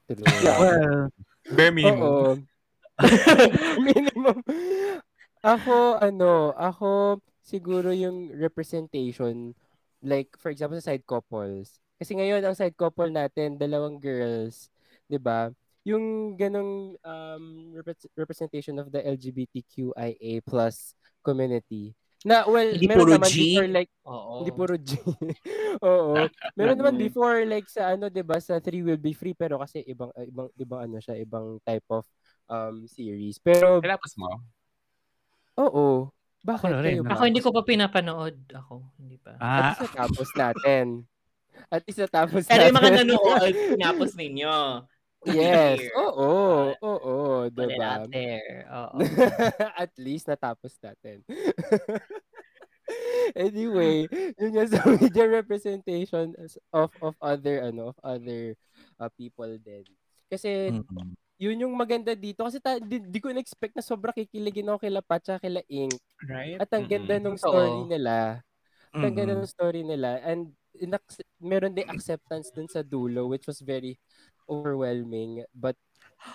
[SPEAKER 8] True.
[SPEAKER 1] Well,
[SPEAKER 6] Bare minimum.
[SPEAKER 8] Oo. Minimum. Ako, ano, ako, siguro yung representation, like, for example, sa side couples. Kasi ngayon, ang side couple natin, dalawang girls, di ba? Yung ganong um, repre- representation of the LGBTQIA plus community. Na, well,
[SPEAKER 5] Hindi
[SPEAKER 8] meron
[SPEAKER 5] puro
[SPEAKER 8] naman
[SPEAKER 5] G.
[SPEAKER 8] before, like,
[SPEAKER 5] Oo.
[SPEAKER 8] hindi puro G. Oo. Meron naman
[SPEAKER 7] Mm.
[SPEAKER 8] before like sa ano 'di ba sa Three Will Be Free pero kasi ibang uh, ibang ibang ano siya, ibang type of um series. Pero
[SPEAKER 6] Tinapos mo?
[SPEAKER 8] oo. Bakit
[SPEAKER 1] Ako na rin,
[SPEAKER 8] kayo?
[SPEAKER 1] na-
[SPEAKER 5] Ako hindi ko pa pinapanood. Ako, hindi pa.
[SPEAKER 1] ah,
[SPEAKER 8] At isa tapos natin. At isa tapos
[SPEAKER 5] Pero yung mga
[SPEAKER 8] natin.
[SPEAKER 5] nanonood, pinapos ninyo.
[SPEAKER 8] yes. Oo. Oo.
[SPEAKER 5] It
[SPEAKER 8] Diba?
[SPEAKER 5] Oo.
[SPEAKER 8] At least natapos natin. anyway, yun yung sa media representation of of other ano of other uh, people din. Kasi
[SPEAKER 1] mm.
[SPEAKER 8] Yun yung maganda dito kasi ta- di, di ko in-expect na sobra kikiligin ako kila at kila Ink.
[SPEAKER 6] Right?
[SPEAKER 8] At ang ganda
[SPEAKER 6] Mm-mm.
[SPEAKER 8] ng story
[SPEAKER 5] Totoo.
[SPEAKER 8] nila. At ang ganda ng story nila and inac- meron din acceptance dun sa dulo which was very overwhelming but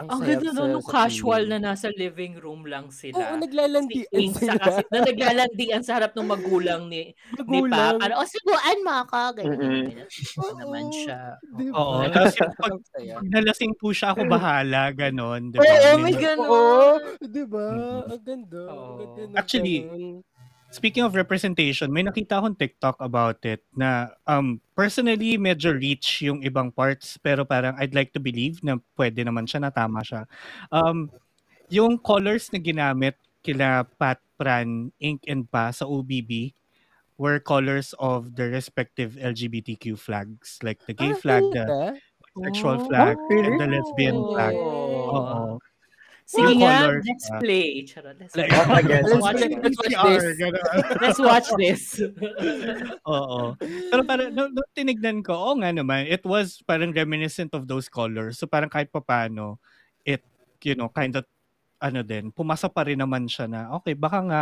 [SPEAKER 5] Ang
[SPEAKER 8] saya
[SPEAKER 5] ganda no, nung casual na nasa living room lang
[SPEAKER 8] Oo,
[SPEAKER 5] sila.
[SPEAKER 8] naglalandian
[SPEAKER 5] Si
[SPEAKER 8] sila.
[SPEAKER 5] kasi na naglalandian sa harap ng magulang ni ni
[SPEAKER 8] Magulang.
[SPEAKER 5] Pap. Ano, o subuan mo ako. Ganyan, ganyan. Ganyan naman
[SPEAKER 8] Oo,
[SPEAKER 5] siya.
[SPEAKER 8] di
[SPEAKER 1] Oo, tapos yung pag,
[SPEAKER 8] Ang
[SPEAKER 1] pag nalasing po siya, ako bahala, ganon. Di ba?
[SPEAKER 5] Oo,
[SPEAKER 1] Yun
[SPEAKER 5] may ganun.
[SPEAKER 8] Oo, di ba?
[SPEAKER 1] Mm-mm.
[SPEAKER 8] Ang ganda. Ang
[SPEAKER 5] Oo.
[SPEAKER 1] Actually,
[SPEAKER 8] ganun.
[SPEAKER 1] Speaking of representation, may nakita akong TikTok about it na um, personally medyo reach yung ibang parts pero parang I'd like to believe na pwede naman siya na tama siya. Um, yung colors na ginamit kila Pat Pran, Ink and Pa sa OBB were colors of the respective LGBTQ flags like the gay
[SPEAKER 8] Ah,
[SPEAKER 1] flag, the sexual
[SPEAKER 5] Oh.
[SPEAKER 1] flag,
[SPEAKER 7] really?
[SPEAKER 1] and the lesbian
[SPEAKER 8] Oh.
[SPEAKER 1] flag.
[SPEAKER 5] Oo.
[SPEAKER 1] Oo.
[SPEAKER 5] Sige
[SPEAKER 1] Yung
[SPEAKER 5] nga,
[SPEAKER 1] colors,
[SPEAKER 5] let's play. Charot, let's, watch.
[SPEAKER 8] Let's watch this.
[SPEAKER 5] let's watch this.
[SPEAKER 1] Oo. Pero parang nung, nung tinignan ko, oo nga naman, it was parang reminiscent of those colors. So parang kahit papaano, it, you know, kind of, ano din, pumasa pa rin naman siya na, okay, baka nga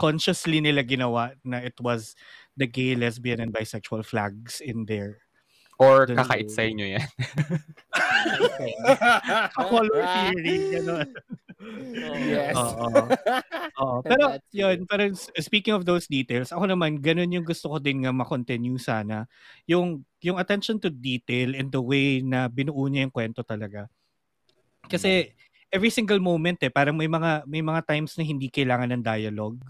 [SPEAKER 1] consciously nila ginawa na it was the gay, lesbian, and bisexual flags in there.
[SPEAKER 6] Or
[SPEAKER 1] Dun-
[SPEAKER 6] kakait sa inyo yan.
[SPEAKER 1] Color theory, gano'n.
[SPEAKER 8] Yes.
[SPEAKER 1] Oo. Oo. Pero yun, pero s- speaking of those details, ako naman ganun yung gusto ko din nga ma-continue sana. Yung yung attention to detail and the way na binuo niya yung kwento talaga. Kasi every single moment eh, parang may mga may mga times na hindi kailangan ng dialogue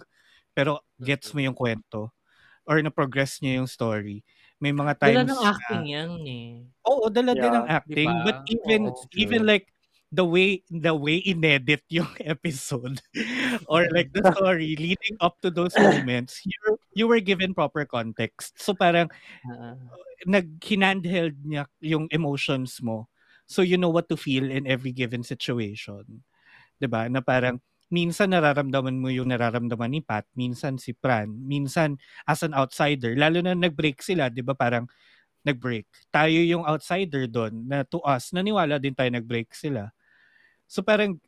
[SPEAKER 1] pero gets mo yung kwento or na-progress niya yung story. May mga times
[SPEAKER 5] ng
[SPEAKER 1] na-
[SPEAKER 5] acting yan eh.
[SPEAKER 1] Oo, dala din
[SPEAKER 7] Yeah.
[SPEAKER 1] ng acting.
[SPEAKER 5] Diba?
[SPEAKER 1] But even
[SPEAKER 8] true.
[SPEAKER 1] even like the way the way inedit yung episode or like the story leading up to those moments, you you were given proper context. So parang
[SPEAKER 5] Ah.
[SPEAKER 1] nag hinandheld niya yung emotions mo. So you know what to feel in every given situation. 'Di ba? Na parang minsan nararamdaman mo yung nararamdaman ni Pat, minsan si Pran, minsan as an outsider, lalo na nag-break sila, 'di ba? Parang nag-break. Tayo yung outsider doon na to us, naniwala din tayo nag-break sila. So parang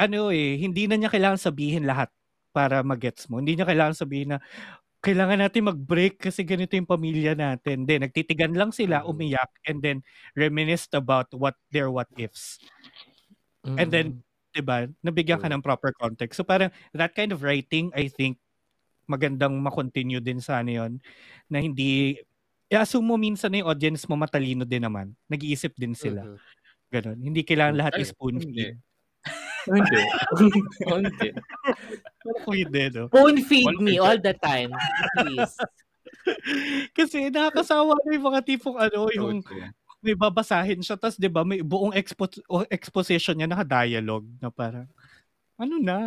[SPEAKER 1] ano eh, hindi na niya kailangan sabihin lahat para magets mo. Hindi niya kailangan sabihin na kailangan natin mag-break kasi ganito yung pamilya natin. Then, nagtitigan lang sila,
[SPEAKER 8] Mm.
[SPEAKER 1] umiyak, and then reminisced about what their what ifs. And then,
[SPEAKER 5] Mm.
[SPEAKER 1] 'Di ba, nabigyan ka ng proper context. So parang that kind of writing, I think, magandang ma-continue din sa ano yun, na hindi, i-assume mo minsan na yung audience mo matalino din naman. Nag-iisip din sila.
[SPEAKER 8] Mhm.
[SPEAKER 1] Ganon. Hindi kailangan lahat is spoon
[SPEAKER 6] hindi.
[SPEAKER 1] feed.
[SPEAKER 6] Hindi. Hindi.
[SPEAKER 1] Pwede, no?
[SPEAKER 5] Phone feed me all the time. Please.
[SPEAKER 1] Kasi nakakasawa na yung mga tipong ano, yung
[SPEAKER 6] Okay.
[SPEAKER 1] May babasahin siya, tapos 'di ba may buong expo- exposition niya naka-dialogue na parang, ano na,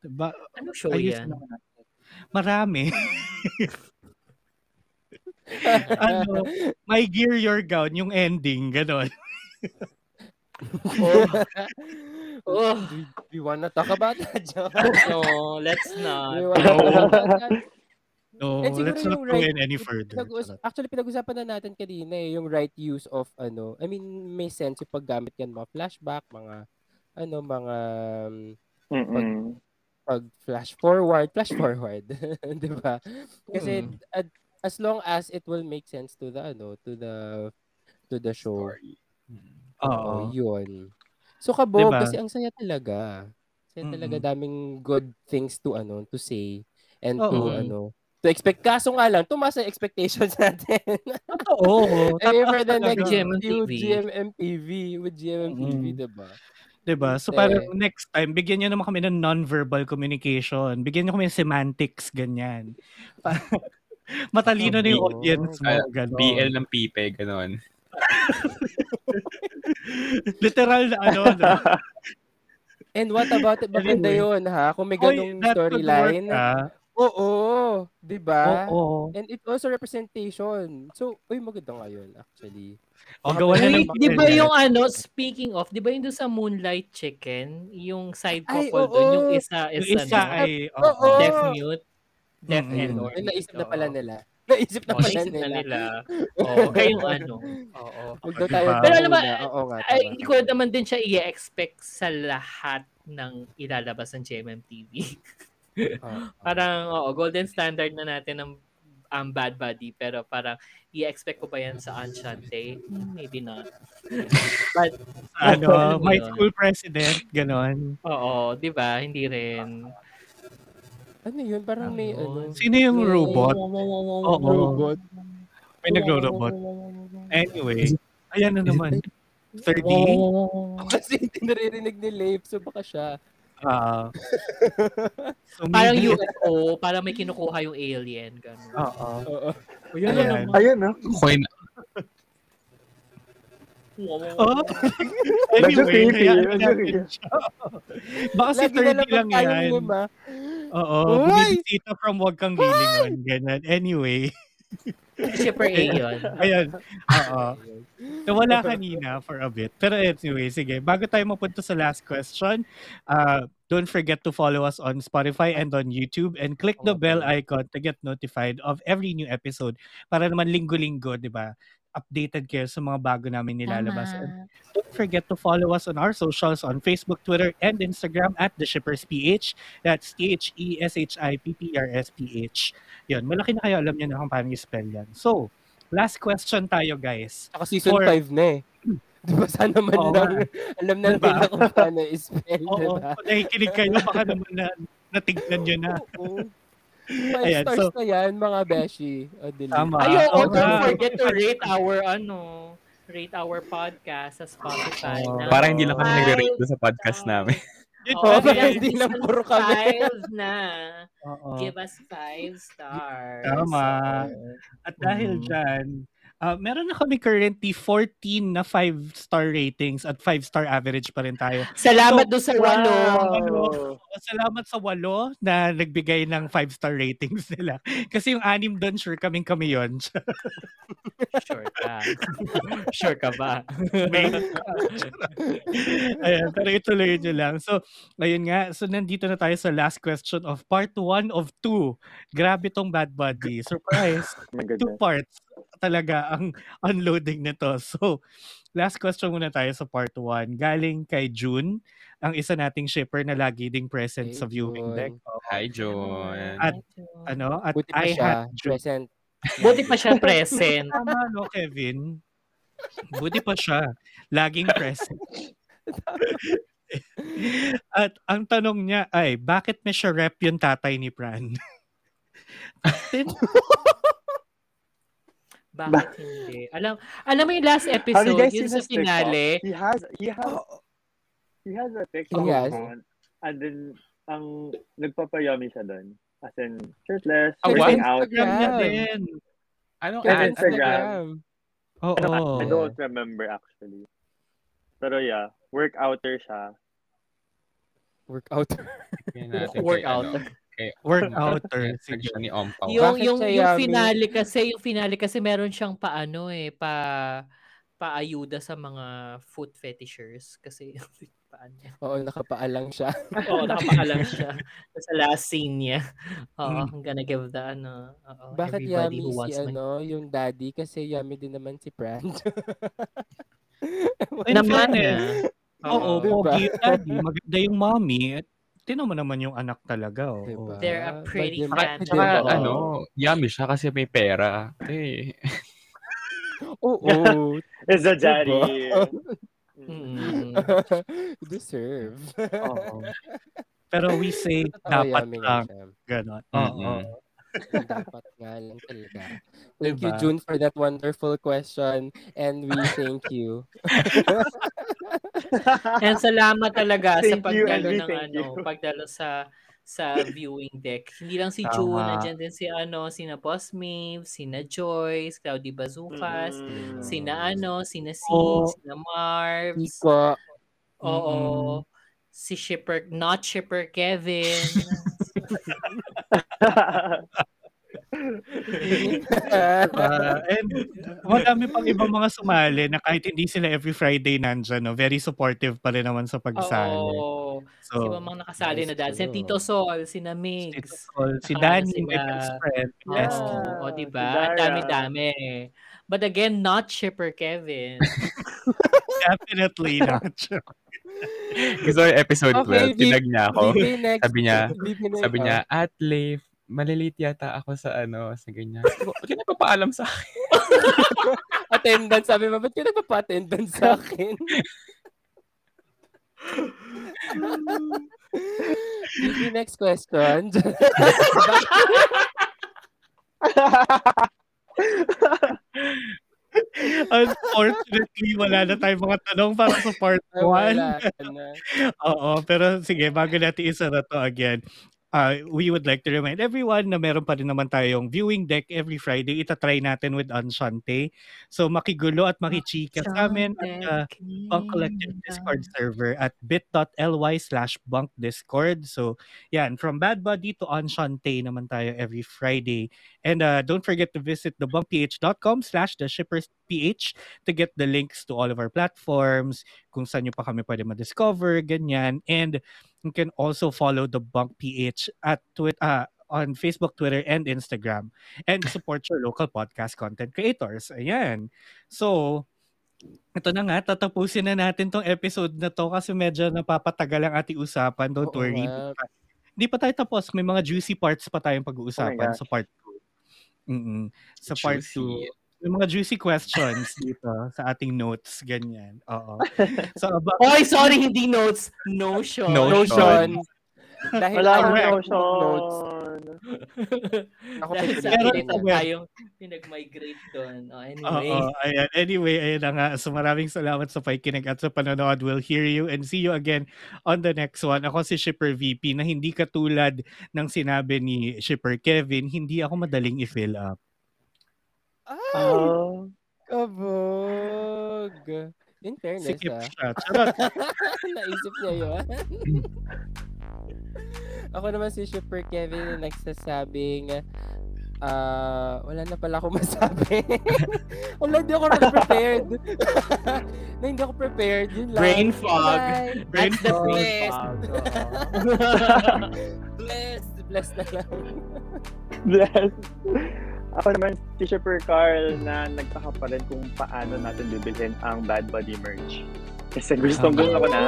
[SPEAKER 1] 'di ba?
[SPEAKER 5] Ano show
[SPEAKER 1] Ayusin
[SPEAKER 5] yan?
[SPEAKER 1] natin. Marami. ano, My Gear Your Gown, yung ending, gano'n.
[SPEAKER 5] Oh,
[SPEAKER 8] we, we wanna talk about that, John.
[SPEAKER 5] no, let's
[SPEAKER 8] we
[SPEAKER 5] not.
[SPEAKER 8] wanna talk about that.
[SPEAKER 1] No,
[SPEAKER 8] And siguro
[SPEAKER 1] let's not go
[SPEAKER 8] right-
[SPEAKER 1] in any further.
[SPEAKER 8] Pinag-us- actually, pinag-usapan na natin kanina eh, yung right use of ano, I mean, may sense yung paggamit yan, mga flashback, mga, ano, mga um, pag flash forward, flash forward, 'di ba? Kasi
[SPEAKER 5] Mm.
[SPEAKER 8] as long as it will make sense to the ano, to the to the show. Oo,
[SPEAKER 1] Oo.
[SPEAKER 8] yun. So kabog
[SPEAKER 1] Diba?
[SPEAKER 8] kasi ang saya talaga. Saya talaga
[SPEAKER 1] Mm-mm.
[SPEAKER 8] daming good things to ano, to say and to
[SPEAKER 1] Oo.
[SPEAKER 8] ano, to expect. Kaso nga lang, tumaas ang expectations natin.
[SPEAKER 1] Oo.
[SPEAKER 8] I mean, for the next
[SPEAKER 5] GMMTV.
[SPEAKER 8] with GMMTV, with GMMTV,
[SPEAKER 1] Mm.
[SPEAKER 8] diba?
[SPEAKER 1] 'Di ba? So parang next time bigyan niyo naman kami ng non-verbal communication. Bigyan niyo kami ng semantics ganyan. Matalino na yung audience mo,
[SPEAKER 6] Ah,
[SPEAKER 1] gano'n.
[SPEAKER 6] BL ng pipe, ganon.
[SPEAKER 1] Literal na ano, no?
[SPEAKER 8] And what about it? Maganda
[SPEAKER 1] Anyway.
[SPEAKER 8] yun, ha? Kung may ganong storyline. Oo, di ba?
[SPEAKER 1] Oo.
[SPEAKER 8] And it also representation. So, uy, maganda nga yun, actually.
[SPEAKER 1] O, gawa na ng
[SPEAKER 5] di ba yung ano, speaking of, di ba yung doon sa Moonlight Chicken, yung side couple
[SPEAKER 8] oo.
[SPEAKER 5] doon, yung isa is
[SPEAKER 1] Yung isa
[SPEAKER 5] ano,
[SPEAKER 1] ay,
[SPEAKER 8] Oo.
[SPEAKER 1] oo.
[SPEAKER 5] deaf mute, deaf
[SPEAKER 1] Mm-mm.
[SPEAKER 5] and or
[SPEAKER 8] naisip na pala nila. Naisip na
[SPEAKER 5] Oh,
[SPEAKER 8] pala
[SPEAKER 5] naisip
[SPEAKER 8] nila.
[SPEAKER 5] na nila. Oo, kayong ano. Oo.
[SPEAKER 1] Diba?
[SPEAKER 8] tayo
[SPEAKER 5] Pero alam mo, hindi ko naman din siya i-expect sa lahat ng ilalabas ng GMMTV.
[SPEAKER 8] Oo.
[SPEAKER 5] Parang, oo, golden standard na natin ng um, bad buddy, pero parang i-expect ko ba yan sa Enchante? Hmm, Maybe not. But,
[SPEAKER 1] Ano,
[SPEAKER 5] Ano
[SPEAKER 1] my school president, ganon.
[SPEAKER 5] oo, di ba? Hindi rin.
[SPEAKER 8] Ano yun? Parang may ano.
[SPEAKER 1] Sino yung robot? Oo.
[SPEAKER 8] Robot.
[SPEAKER 1] May nagro-robot. Anyway, ayan na naman. 30?
[SPEAKER 8] Kasi hindi naririnig ni Leif, so baka siya.
[SPEAKER 1] Ah. so
[SPEAKER 5] Parang UFO, parang may kinukuha yung alien. Ganun.
[SPEAKER 1] Oo.
[SPEAKER 8] Oo.
[SPEAKER 5] Ayan na
[SPEAKER 1] Ayan.
[SPEAKER 7] Ayun, no?
[SPEAKER 6] Coin,
[SPEAKER 1] Oh.
[SPEAKER 7] Medyo
[SPEAKER 1] anyway,
[SPEAKER 7] creepy.
[SPEAKER 1] hayaan
[SPEAKER 7] Medyo
[SPEAKER 1] natin
[SPEAKER 7] creepy.
[SPEAKER 1] siya. Baka
[SPEAKER 8] na
[SPEAKER 1] 30
[SPEAKER 8] lang
[SPEAKER 1] yan. Oo.
[SPEAKER 8] Hoy!
[SPEAKER 1] Bumibisita from wag kang gilingon. Ganun. Anyway.
[SPEAKER 5] Shipper A yun.
[SPEAKER 1] Ayan. Oo. Nawala kanina for a bit. Pero anyway, sige. Bago tayo mapunta sa last question, uh, don't forget to follow us on Spotify and on YouTube and click the bell icon to get notified of every new episode para naman linggo-linggo, di ba? Updated kayo sa mga bago namin nilalabas. And don't forget to follow us on our socials on Facebook, Twitter, and Instagram at The Shippers PH. That's E T-H-E-S-H-I-P-P-R-S-P-H. Yun, malaki na kayo alam niyo na kung paano i-spell yan. So, last question tayo, guys.
[SPEAKER 8] Ako season
[SPEAKER 1] For-
[SPEAKER 8] 5 na eh. Di ba sana man
[SPEAKER 1] Oo
[SPEAKER 8] lang, alam na
[SPEAKER 1] Diba?
[SPEAKER 8] nila kung paano i-spell, di
[SPEAKER 1] Oo,
[SPEAKER 8] ba?
[SPEAKER 1] kung nakikinig kayo, baka naman na natignan nyo na.
[SPEAKER 8] Oo. Five
[SPEAKER 1] Ayan,
[SPEAKER 8] stars
[SPEAKER 1] so-
[SPEAKER 8] na yan, mga beshi. O, delete.
[SPEAKER 1] Tama.
[SPEAKER 5] Ay, oo,
[SPEAKER 1] Oo
[SPEAKER 5] don't forget to rate our, ano, rate our podcast sa Spotify.
[SPEAKER 1] Oo.
[SPEAKER 5] na
[SPEAKER 6] Para hindi lang kami
[SPEAKER 5] five
[SPEAKER 6] nagre-rate sa podcast namin.
[SPEAKER 5] Oo,
[SPEAKER 1] pala
[SPEAKER 8] para hindi lang puro kami.
[SPEAKER 5] Five na.
[SPEAKER 1] Oo.
[SPEAKER 5] Give us five stars.
[SPEAKER 1] Tama. At dahil
[SPEAKER 5] Mm.
[SPEAKER 1] dyan, ah, meron na kami currently 14 na 5-star ratings at 5-star average pa rin tayo.
[SPEAKER 5] Salamat
[SPEAKER 1] So,
[SPEAKER 5] doon sa walo.
[SPEAKER 1] Ano, salamat sa walo na nagbigay ng 5-star ratings nila. Kasi yung anim doon, sure kaming kami yun.
[SPEAKER 5] Sure ka. sure ka ba?
[SPEAKER 1] May... Ayan, pero ituloy nyo lang. So, ayun nga. So, nandito na tayo sa last question of part 1 of 2. Grabe tong Bad Buddy. Surprise!
[SPEAKER 7] Oh
[SPEAKER 1] Two parts talaga ang unloading nito. So, last question muna tayo sa part 1. Galing kay June, ang isa nating shipper na lagi ding present
[SPEAKER 8] Hey,
[SPEAKER 1] sa viewing
[SPEAKER 8] June.
[SPEAKER 1] deck.
[SPEAKER 6] Hi, John.
[SPEAKER 1] At ano? At
[SPEAKER 8] Buti pa
[SPEAKER 1] I
[SPEAKER 8] siya,
[SPEAKER 1] had June.
[SPEAKER 8] present.
[SPEAKER 5] Buti pa siya present.
[SPEAKER 1] Tama, no, Kevin? Buti pa siya. Laging present. At ang tanong niya ay, bakit may siya rep yung tatay ni Pran?
[SPEAKER 5] Bakit hindi? Alam, alam mo yung last
[SPEAKER 7] Have you
[SPEAKER 5] episode,
[SPEAKER 7] guys
[SPEAKER 5] yun sa finale.
[SPEAKER 7] He has, he has, he has a TikTok
[SPEAKER 8] He has?
[SPEAKER 7] account. And then, ang nagpapayami siya doon. As in, shirtless,
[SPEAKER 6] Oh,
[SPEAKER 7] working
[SPEAKER 6] what?
[SPEAKER 7] out.
[SPEAKER 1] Instagram niya
[SPEAKER 8] Yeah.
[SPEAKER 1] din.
[SPEAKER 6] Anong
[SPEAKER 7] Kaya
[SPEAKER 6] ad?
[SPEAKER 7] Instagram.
[SPEAKER 1] Oo.
[SPEAKER 7] I don't remember actually. Pero yeah, workouter siya.
[SPEAKER 8] Workout.
[SPEAKER 6] Tingnan natin kay,
[SPEAKER 5] Workout.
[SPEAKER 6] ano, kay
[SPEAKER 1] Workouter.
[SPEAKER 6] Sige. ni Ompaw.
[SPEAKER 5] Yung
[SPEAKER 8] Bakit
[SPEAKER 5] yung yung finale kasi, yung finale kasi meron siyang paano eh, pa paayuda sa mga foot fetishers kasi paano.
[SPEAKER 8] Oo, nakapaalang siya.
[SPEAKER 5] Oo, nakapakalam siya sa last scene niya. Oo,
[SPEAKER 1] Mm.
[SPEAKER 5] I'm gonna give the ano, oo,
[SPEAKER 8] Bakit yummy si
[SPEAKER 5] my
[SPEAKER 8] ano, yung daddy? Kasi yummy din naman si Brand.
[SPEAKER 1] In
[SPEAKER 5] naman
[SPEAKER 1] fairness,
[SPEAKER 5] eh.
[SPEAKER 1] Oo,
[SPEAKER 8] Diba?
[SPEAKER 1] pogi yung daddy. Maganda yung mommy. At tinan mo naman yung anak talaga. Oh.
[SPEAKER 8] Diba?
[SPEAKER 5] They're a pretty.
[SPEAKER 6] Tsaka,
[SPEAKER 8] Diba?
[SPEAKER 6] ano, yummy siya kasi may pera. Eh,
[SPEAKER 8] Oo.
[SPEAKER 7] Is a daddy.
[SPEAKER 5] Mm.
[SPEAKER 8] Deserve.
[SPEAKER 1] Oo. Pero we say dapat
[SPEAKER 8] nga
[SPEAKER 1] lang. Ganon.
[SPEAKER 6] Mm-mm.
[SPEAKER 1] Oo.
[SPEAKER 8] Dapat nga lang talaga. Thank you,
[SPEAKER 1] Diba?
[SPEAKER 8] June, for that wonderful question. And we thank you.
[SPEAKER 5] And salamat talaga sa
[SPEAKER 7] Thank you,
[SPEAKER 5] pagdalo ng ano,
[SPEAKER 7] you.
[SPEAKER 5] pagdalo sa sa viewing deck. Hindi lang si
[SPEAKER 1] Tama.
[SPEAKER 5] June, nandiyan din si ano, sina Boss Maeve, sina Joyce, Cloudy Bazucas,
[SPEAKER 7] Mm.
[SPEAKER 5] sina ano, sina C,
[SPEAKER 1] Oo.
[SPEAKER 5] sina Marvs.
[SPEAKER 8] Iko.
[SPEAKER 5] Oo. Si Shipper, not Shipper Kevin.
[SPEAKER 1] Ah, and marami pang ibang mga sumali na kahit hindi sila every Friday nandyan, no, very supportive pa rin naman sa pagsali.
[SPEAKER 5] Oo.
[SPEAKER 1] So,
[SPEAKER 5] si mga nakasali na dad. Si. Tito Sol, sina
[SPEAKER 1] Tito
[SPEAKER 5] Migs.
[SPEAKER 1] Col, si Danny, my
[SPEAKER 5] sila-
[SPEAKER 1] best friend. Yes.
[SPEAKER 5] o,
[SPEAKER 7] si
[SPEAKER 5] diba? Ang dami-dami. But again, not Shipper Kevin.
[SPEAKER 1] Definitely not.
[SPEAKER 6] Ko yung episode 12,
[SPEAKER 8] Okay,
[SPEAKER 6] tinag niya ako. Sabi niya. Sabi niya, at Leif, malilate yata ako sa ano, sa ganyan. Ba't ka nagpapaalam sa akin?
[SPEAKER 8] attendance. Sabi mo, ba't ka nagpapa-attendance sa akin? Vicky, next question.
[SPEAKER 1] Unfortunately, wala na tayong mga tanong para sa part 1.
[SPEAKER 8] Wala na.
[SPEAKER 1] Oo, pero sige, bago natin isa na to again, uh, we would like to remind everyone na meron pa rin naman tayong viewing deck every Friday. Itatry natin with Enchante. So makigulo at makichika sa amin at uh, Bunk Collective Discord server at bit.ly slash bunk discord. So yan, from Bad Buddy to Enchante naman tayo every Friday. And uh, don't forget to visit thebunkph.com slash the shippers ph to get the links to all of our platforms, kung saan nyo pa kami pwede ma-discover, ganyan. And you can also follow the Bunk PH at Twitter, uh, on Facebook, Twitter, and Instagram. And support your local podcast content creators. Ayan. So, ito na nga, tatapusin na natin tong episode na to kasi medyo napapatagal ang ating usapan. Don't
[SPEAKER 8] Oo
[SPEAKER 1] worry.
[SPEAKER 8] nga.
[SPEAKER 1] Hindi pa tayo tapos. May mga juicy parts pa tayong pag-uusapan
[SPEAKER 7] gosh.
[SPEAKER 1] sa part 2. Mm Sa part 2. May mga juicy questions dito sa ating notes. Ganyan. Oo. So, about,
[SPEAKER 5] Oy, sorry, hindi notes. Notion.
[SPEAKER 8] Notion. Dahil
[SPEAKER 7] Wala
[SPEAKER 8] ang
[SPEAKER 7] notion.
[SPEAKER 8] notes. Ako
[SPEAKER 5] Dahil
[SPEAKER 8] pa
[SPEAKER 5] sa
[SPEAKER 1] Pero
[SPEAKER 5] akin na tayong pinag-migrate doon. Oh, anyway.
[SPEAKER 1] Oo, ayan. Anyway, ayan na nga. So maraming salamat sa pakikinig at sa panonood. We'll hear you and see you again on the next one. Ako si Shipper VP na hindi katulad ng sinabi ni Shipper Kevin, hindi ako madaling i-fill up.
[SPEAKER 8] Ay,
[SPEAKER 7] Oh.
[SPEAKER 8] kabog. In fairness,
[SPEAKER 1] Sikip
[SPEAKER 8] ah.
[SPEAKER 1] siya. Charot.
[SPEAKER 8] Naisip niya yun. ako naman si Super Kevin na nagsasabing ah wala na pala ako masabi. wala, hindi ako prepared. na hindi ako prepared. Yun lang.
[SPEAKER 5] Brain fog.
[SPEAKER 8] Bye.
[SPEAKER 1] Brain
[SPEAKER 5] That's the
[SPEAKER 1] fog.
[SPEAKER 5] blessed.
[SPEAKER 8] Blessed. Blessed na lang.
[SPEAKER 7] Bless. Ako naman, si Shipper Carl na nagtaka pa rin kung paano natin bibilhin ang Bad Buddy merch. Kasi gustong gusto ko na.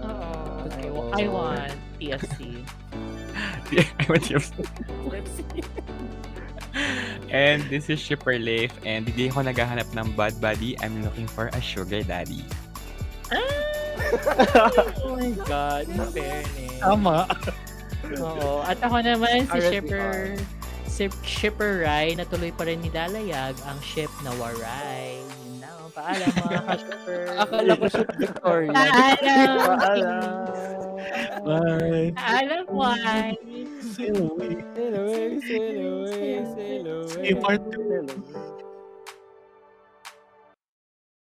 [SPEAKER 5] Oh, I, wa- I want TFC.
[SPEAKER 6] I
[SPEAKER 8] Let's see.
[SPEAKER 6] And this is Shipper Leif and hindi ako naghahanap ng bad buddy. I'm looking for a sugar daddy.
[SPEAKER 5] Oh my God, in fairness.
[SPEAKER 1] Tama.
[SPEAKER 5] Oo. At ako naman, si. Shipper, si Shipper Rai, natuloy pa rin ni Dalayag ang ship na Waray. Yun na, paalam mga ka-shipper.
[SPEAKER 8] Akala ko siya Victoria.
[SPEAKER 5] Paalam.
[SPEAKER 7] Paalam.
[SPEAKER 1] Bye.
[SPEAKER 5] Paalam, why?
[SPEAKER 1] Sail away.
[SPEAKER 8] Sail away, sail away, sail away.
[SPEAKER 1] You part 2.
[SPEAKER 7] Hello.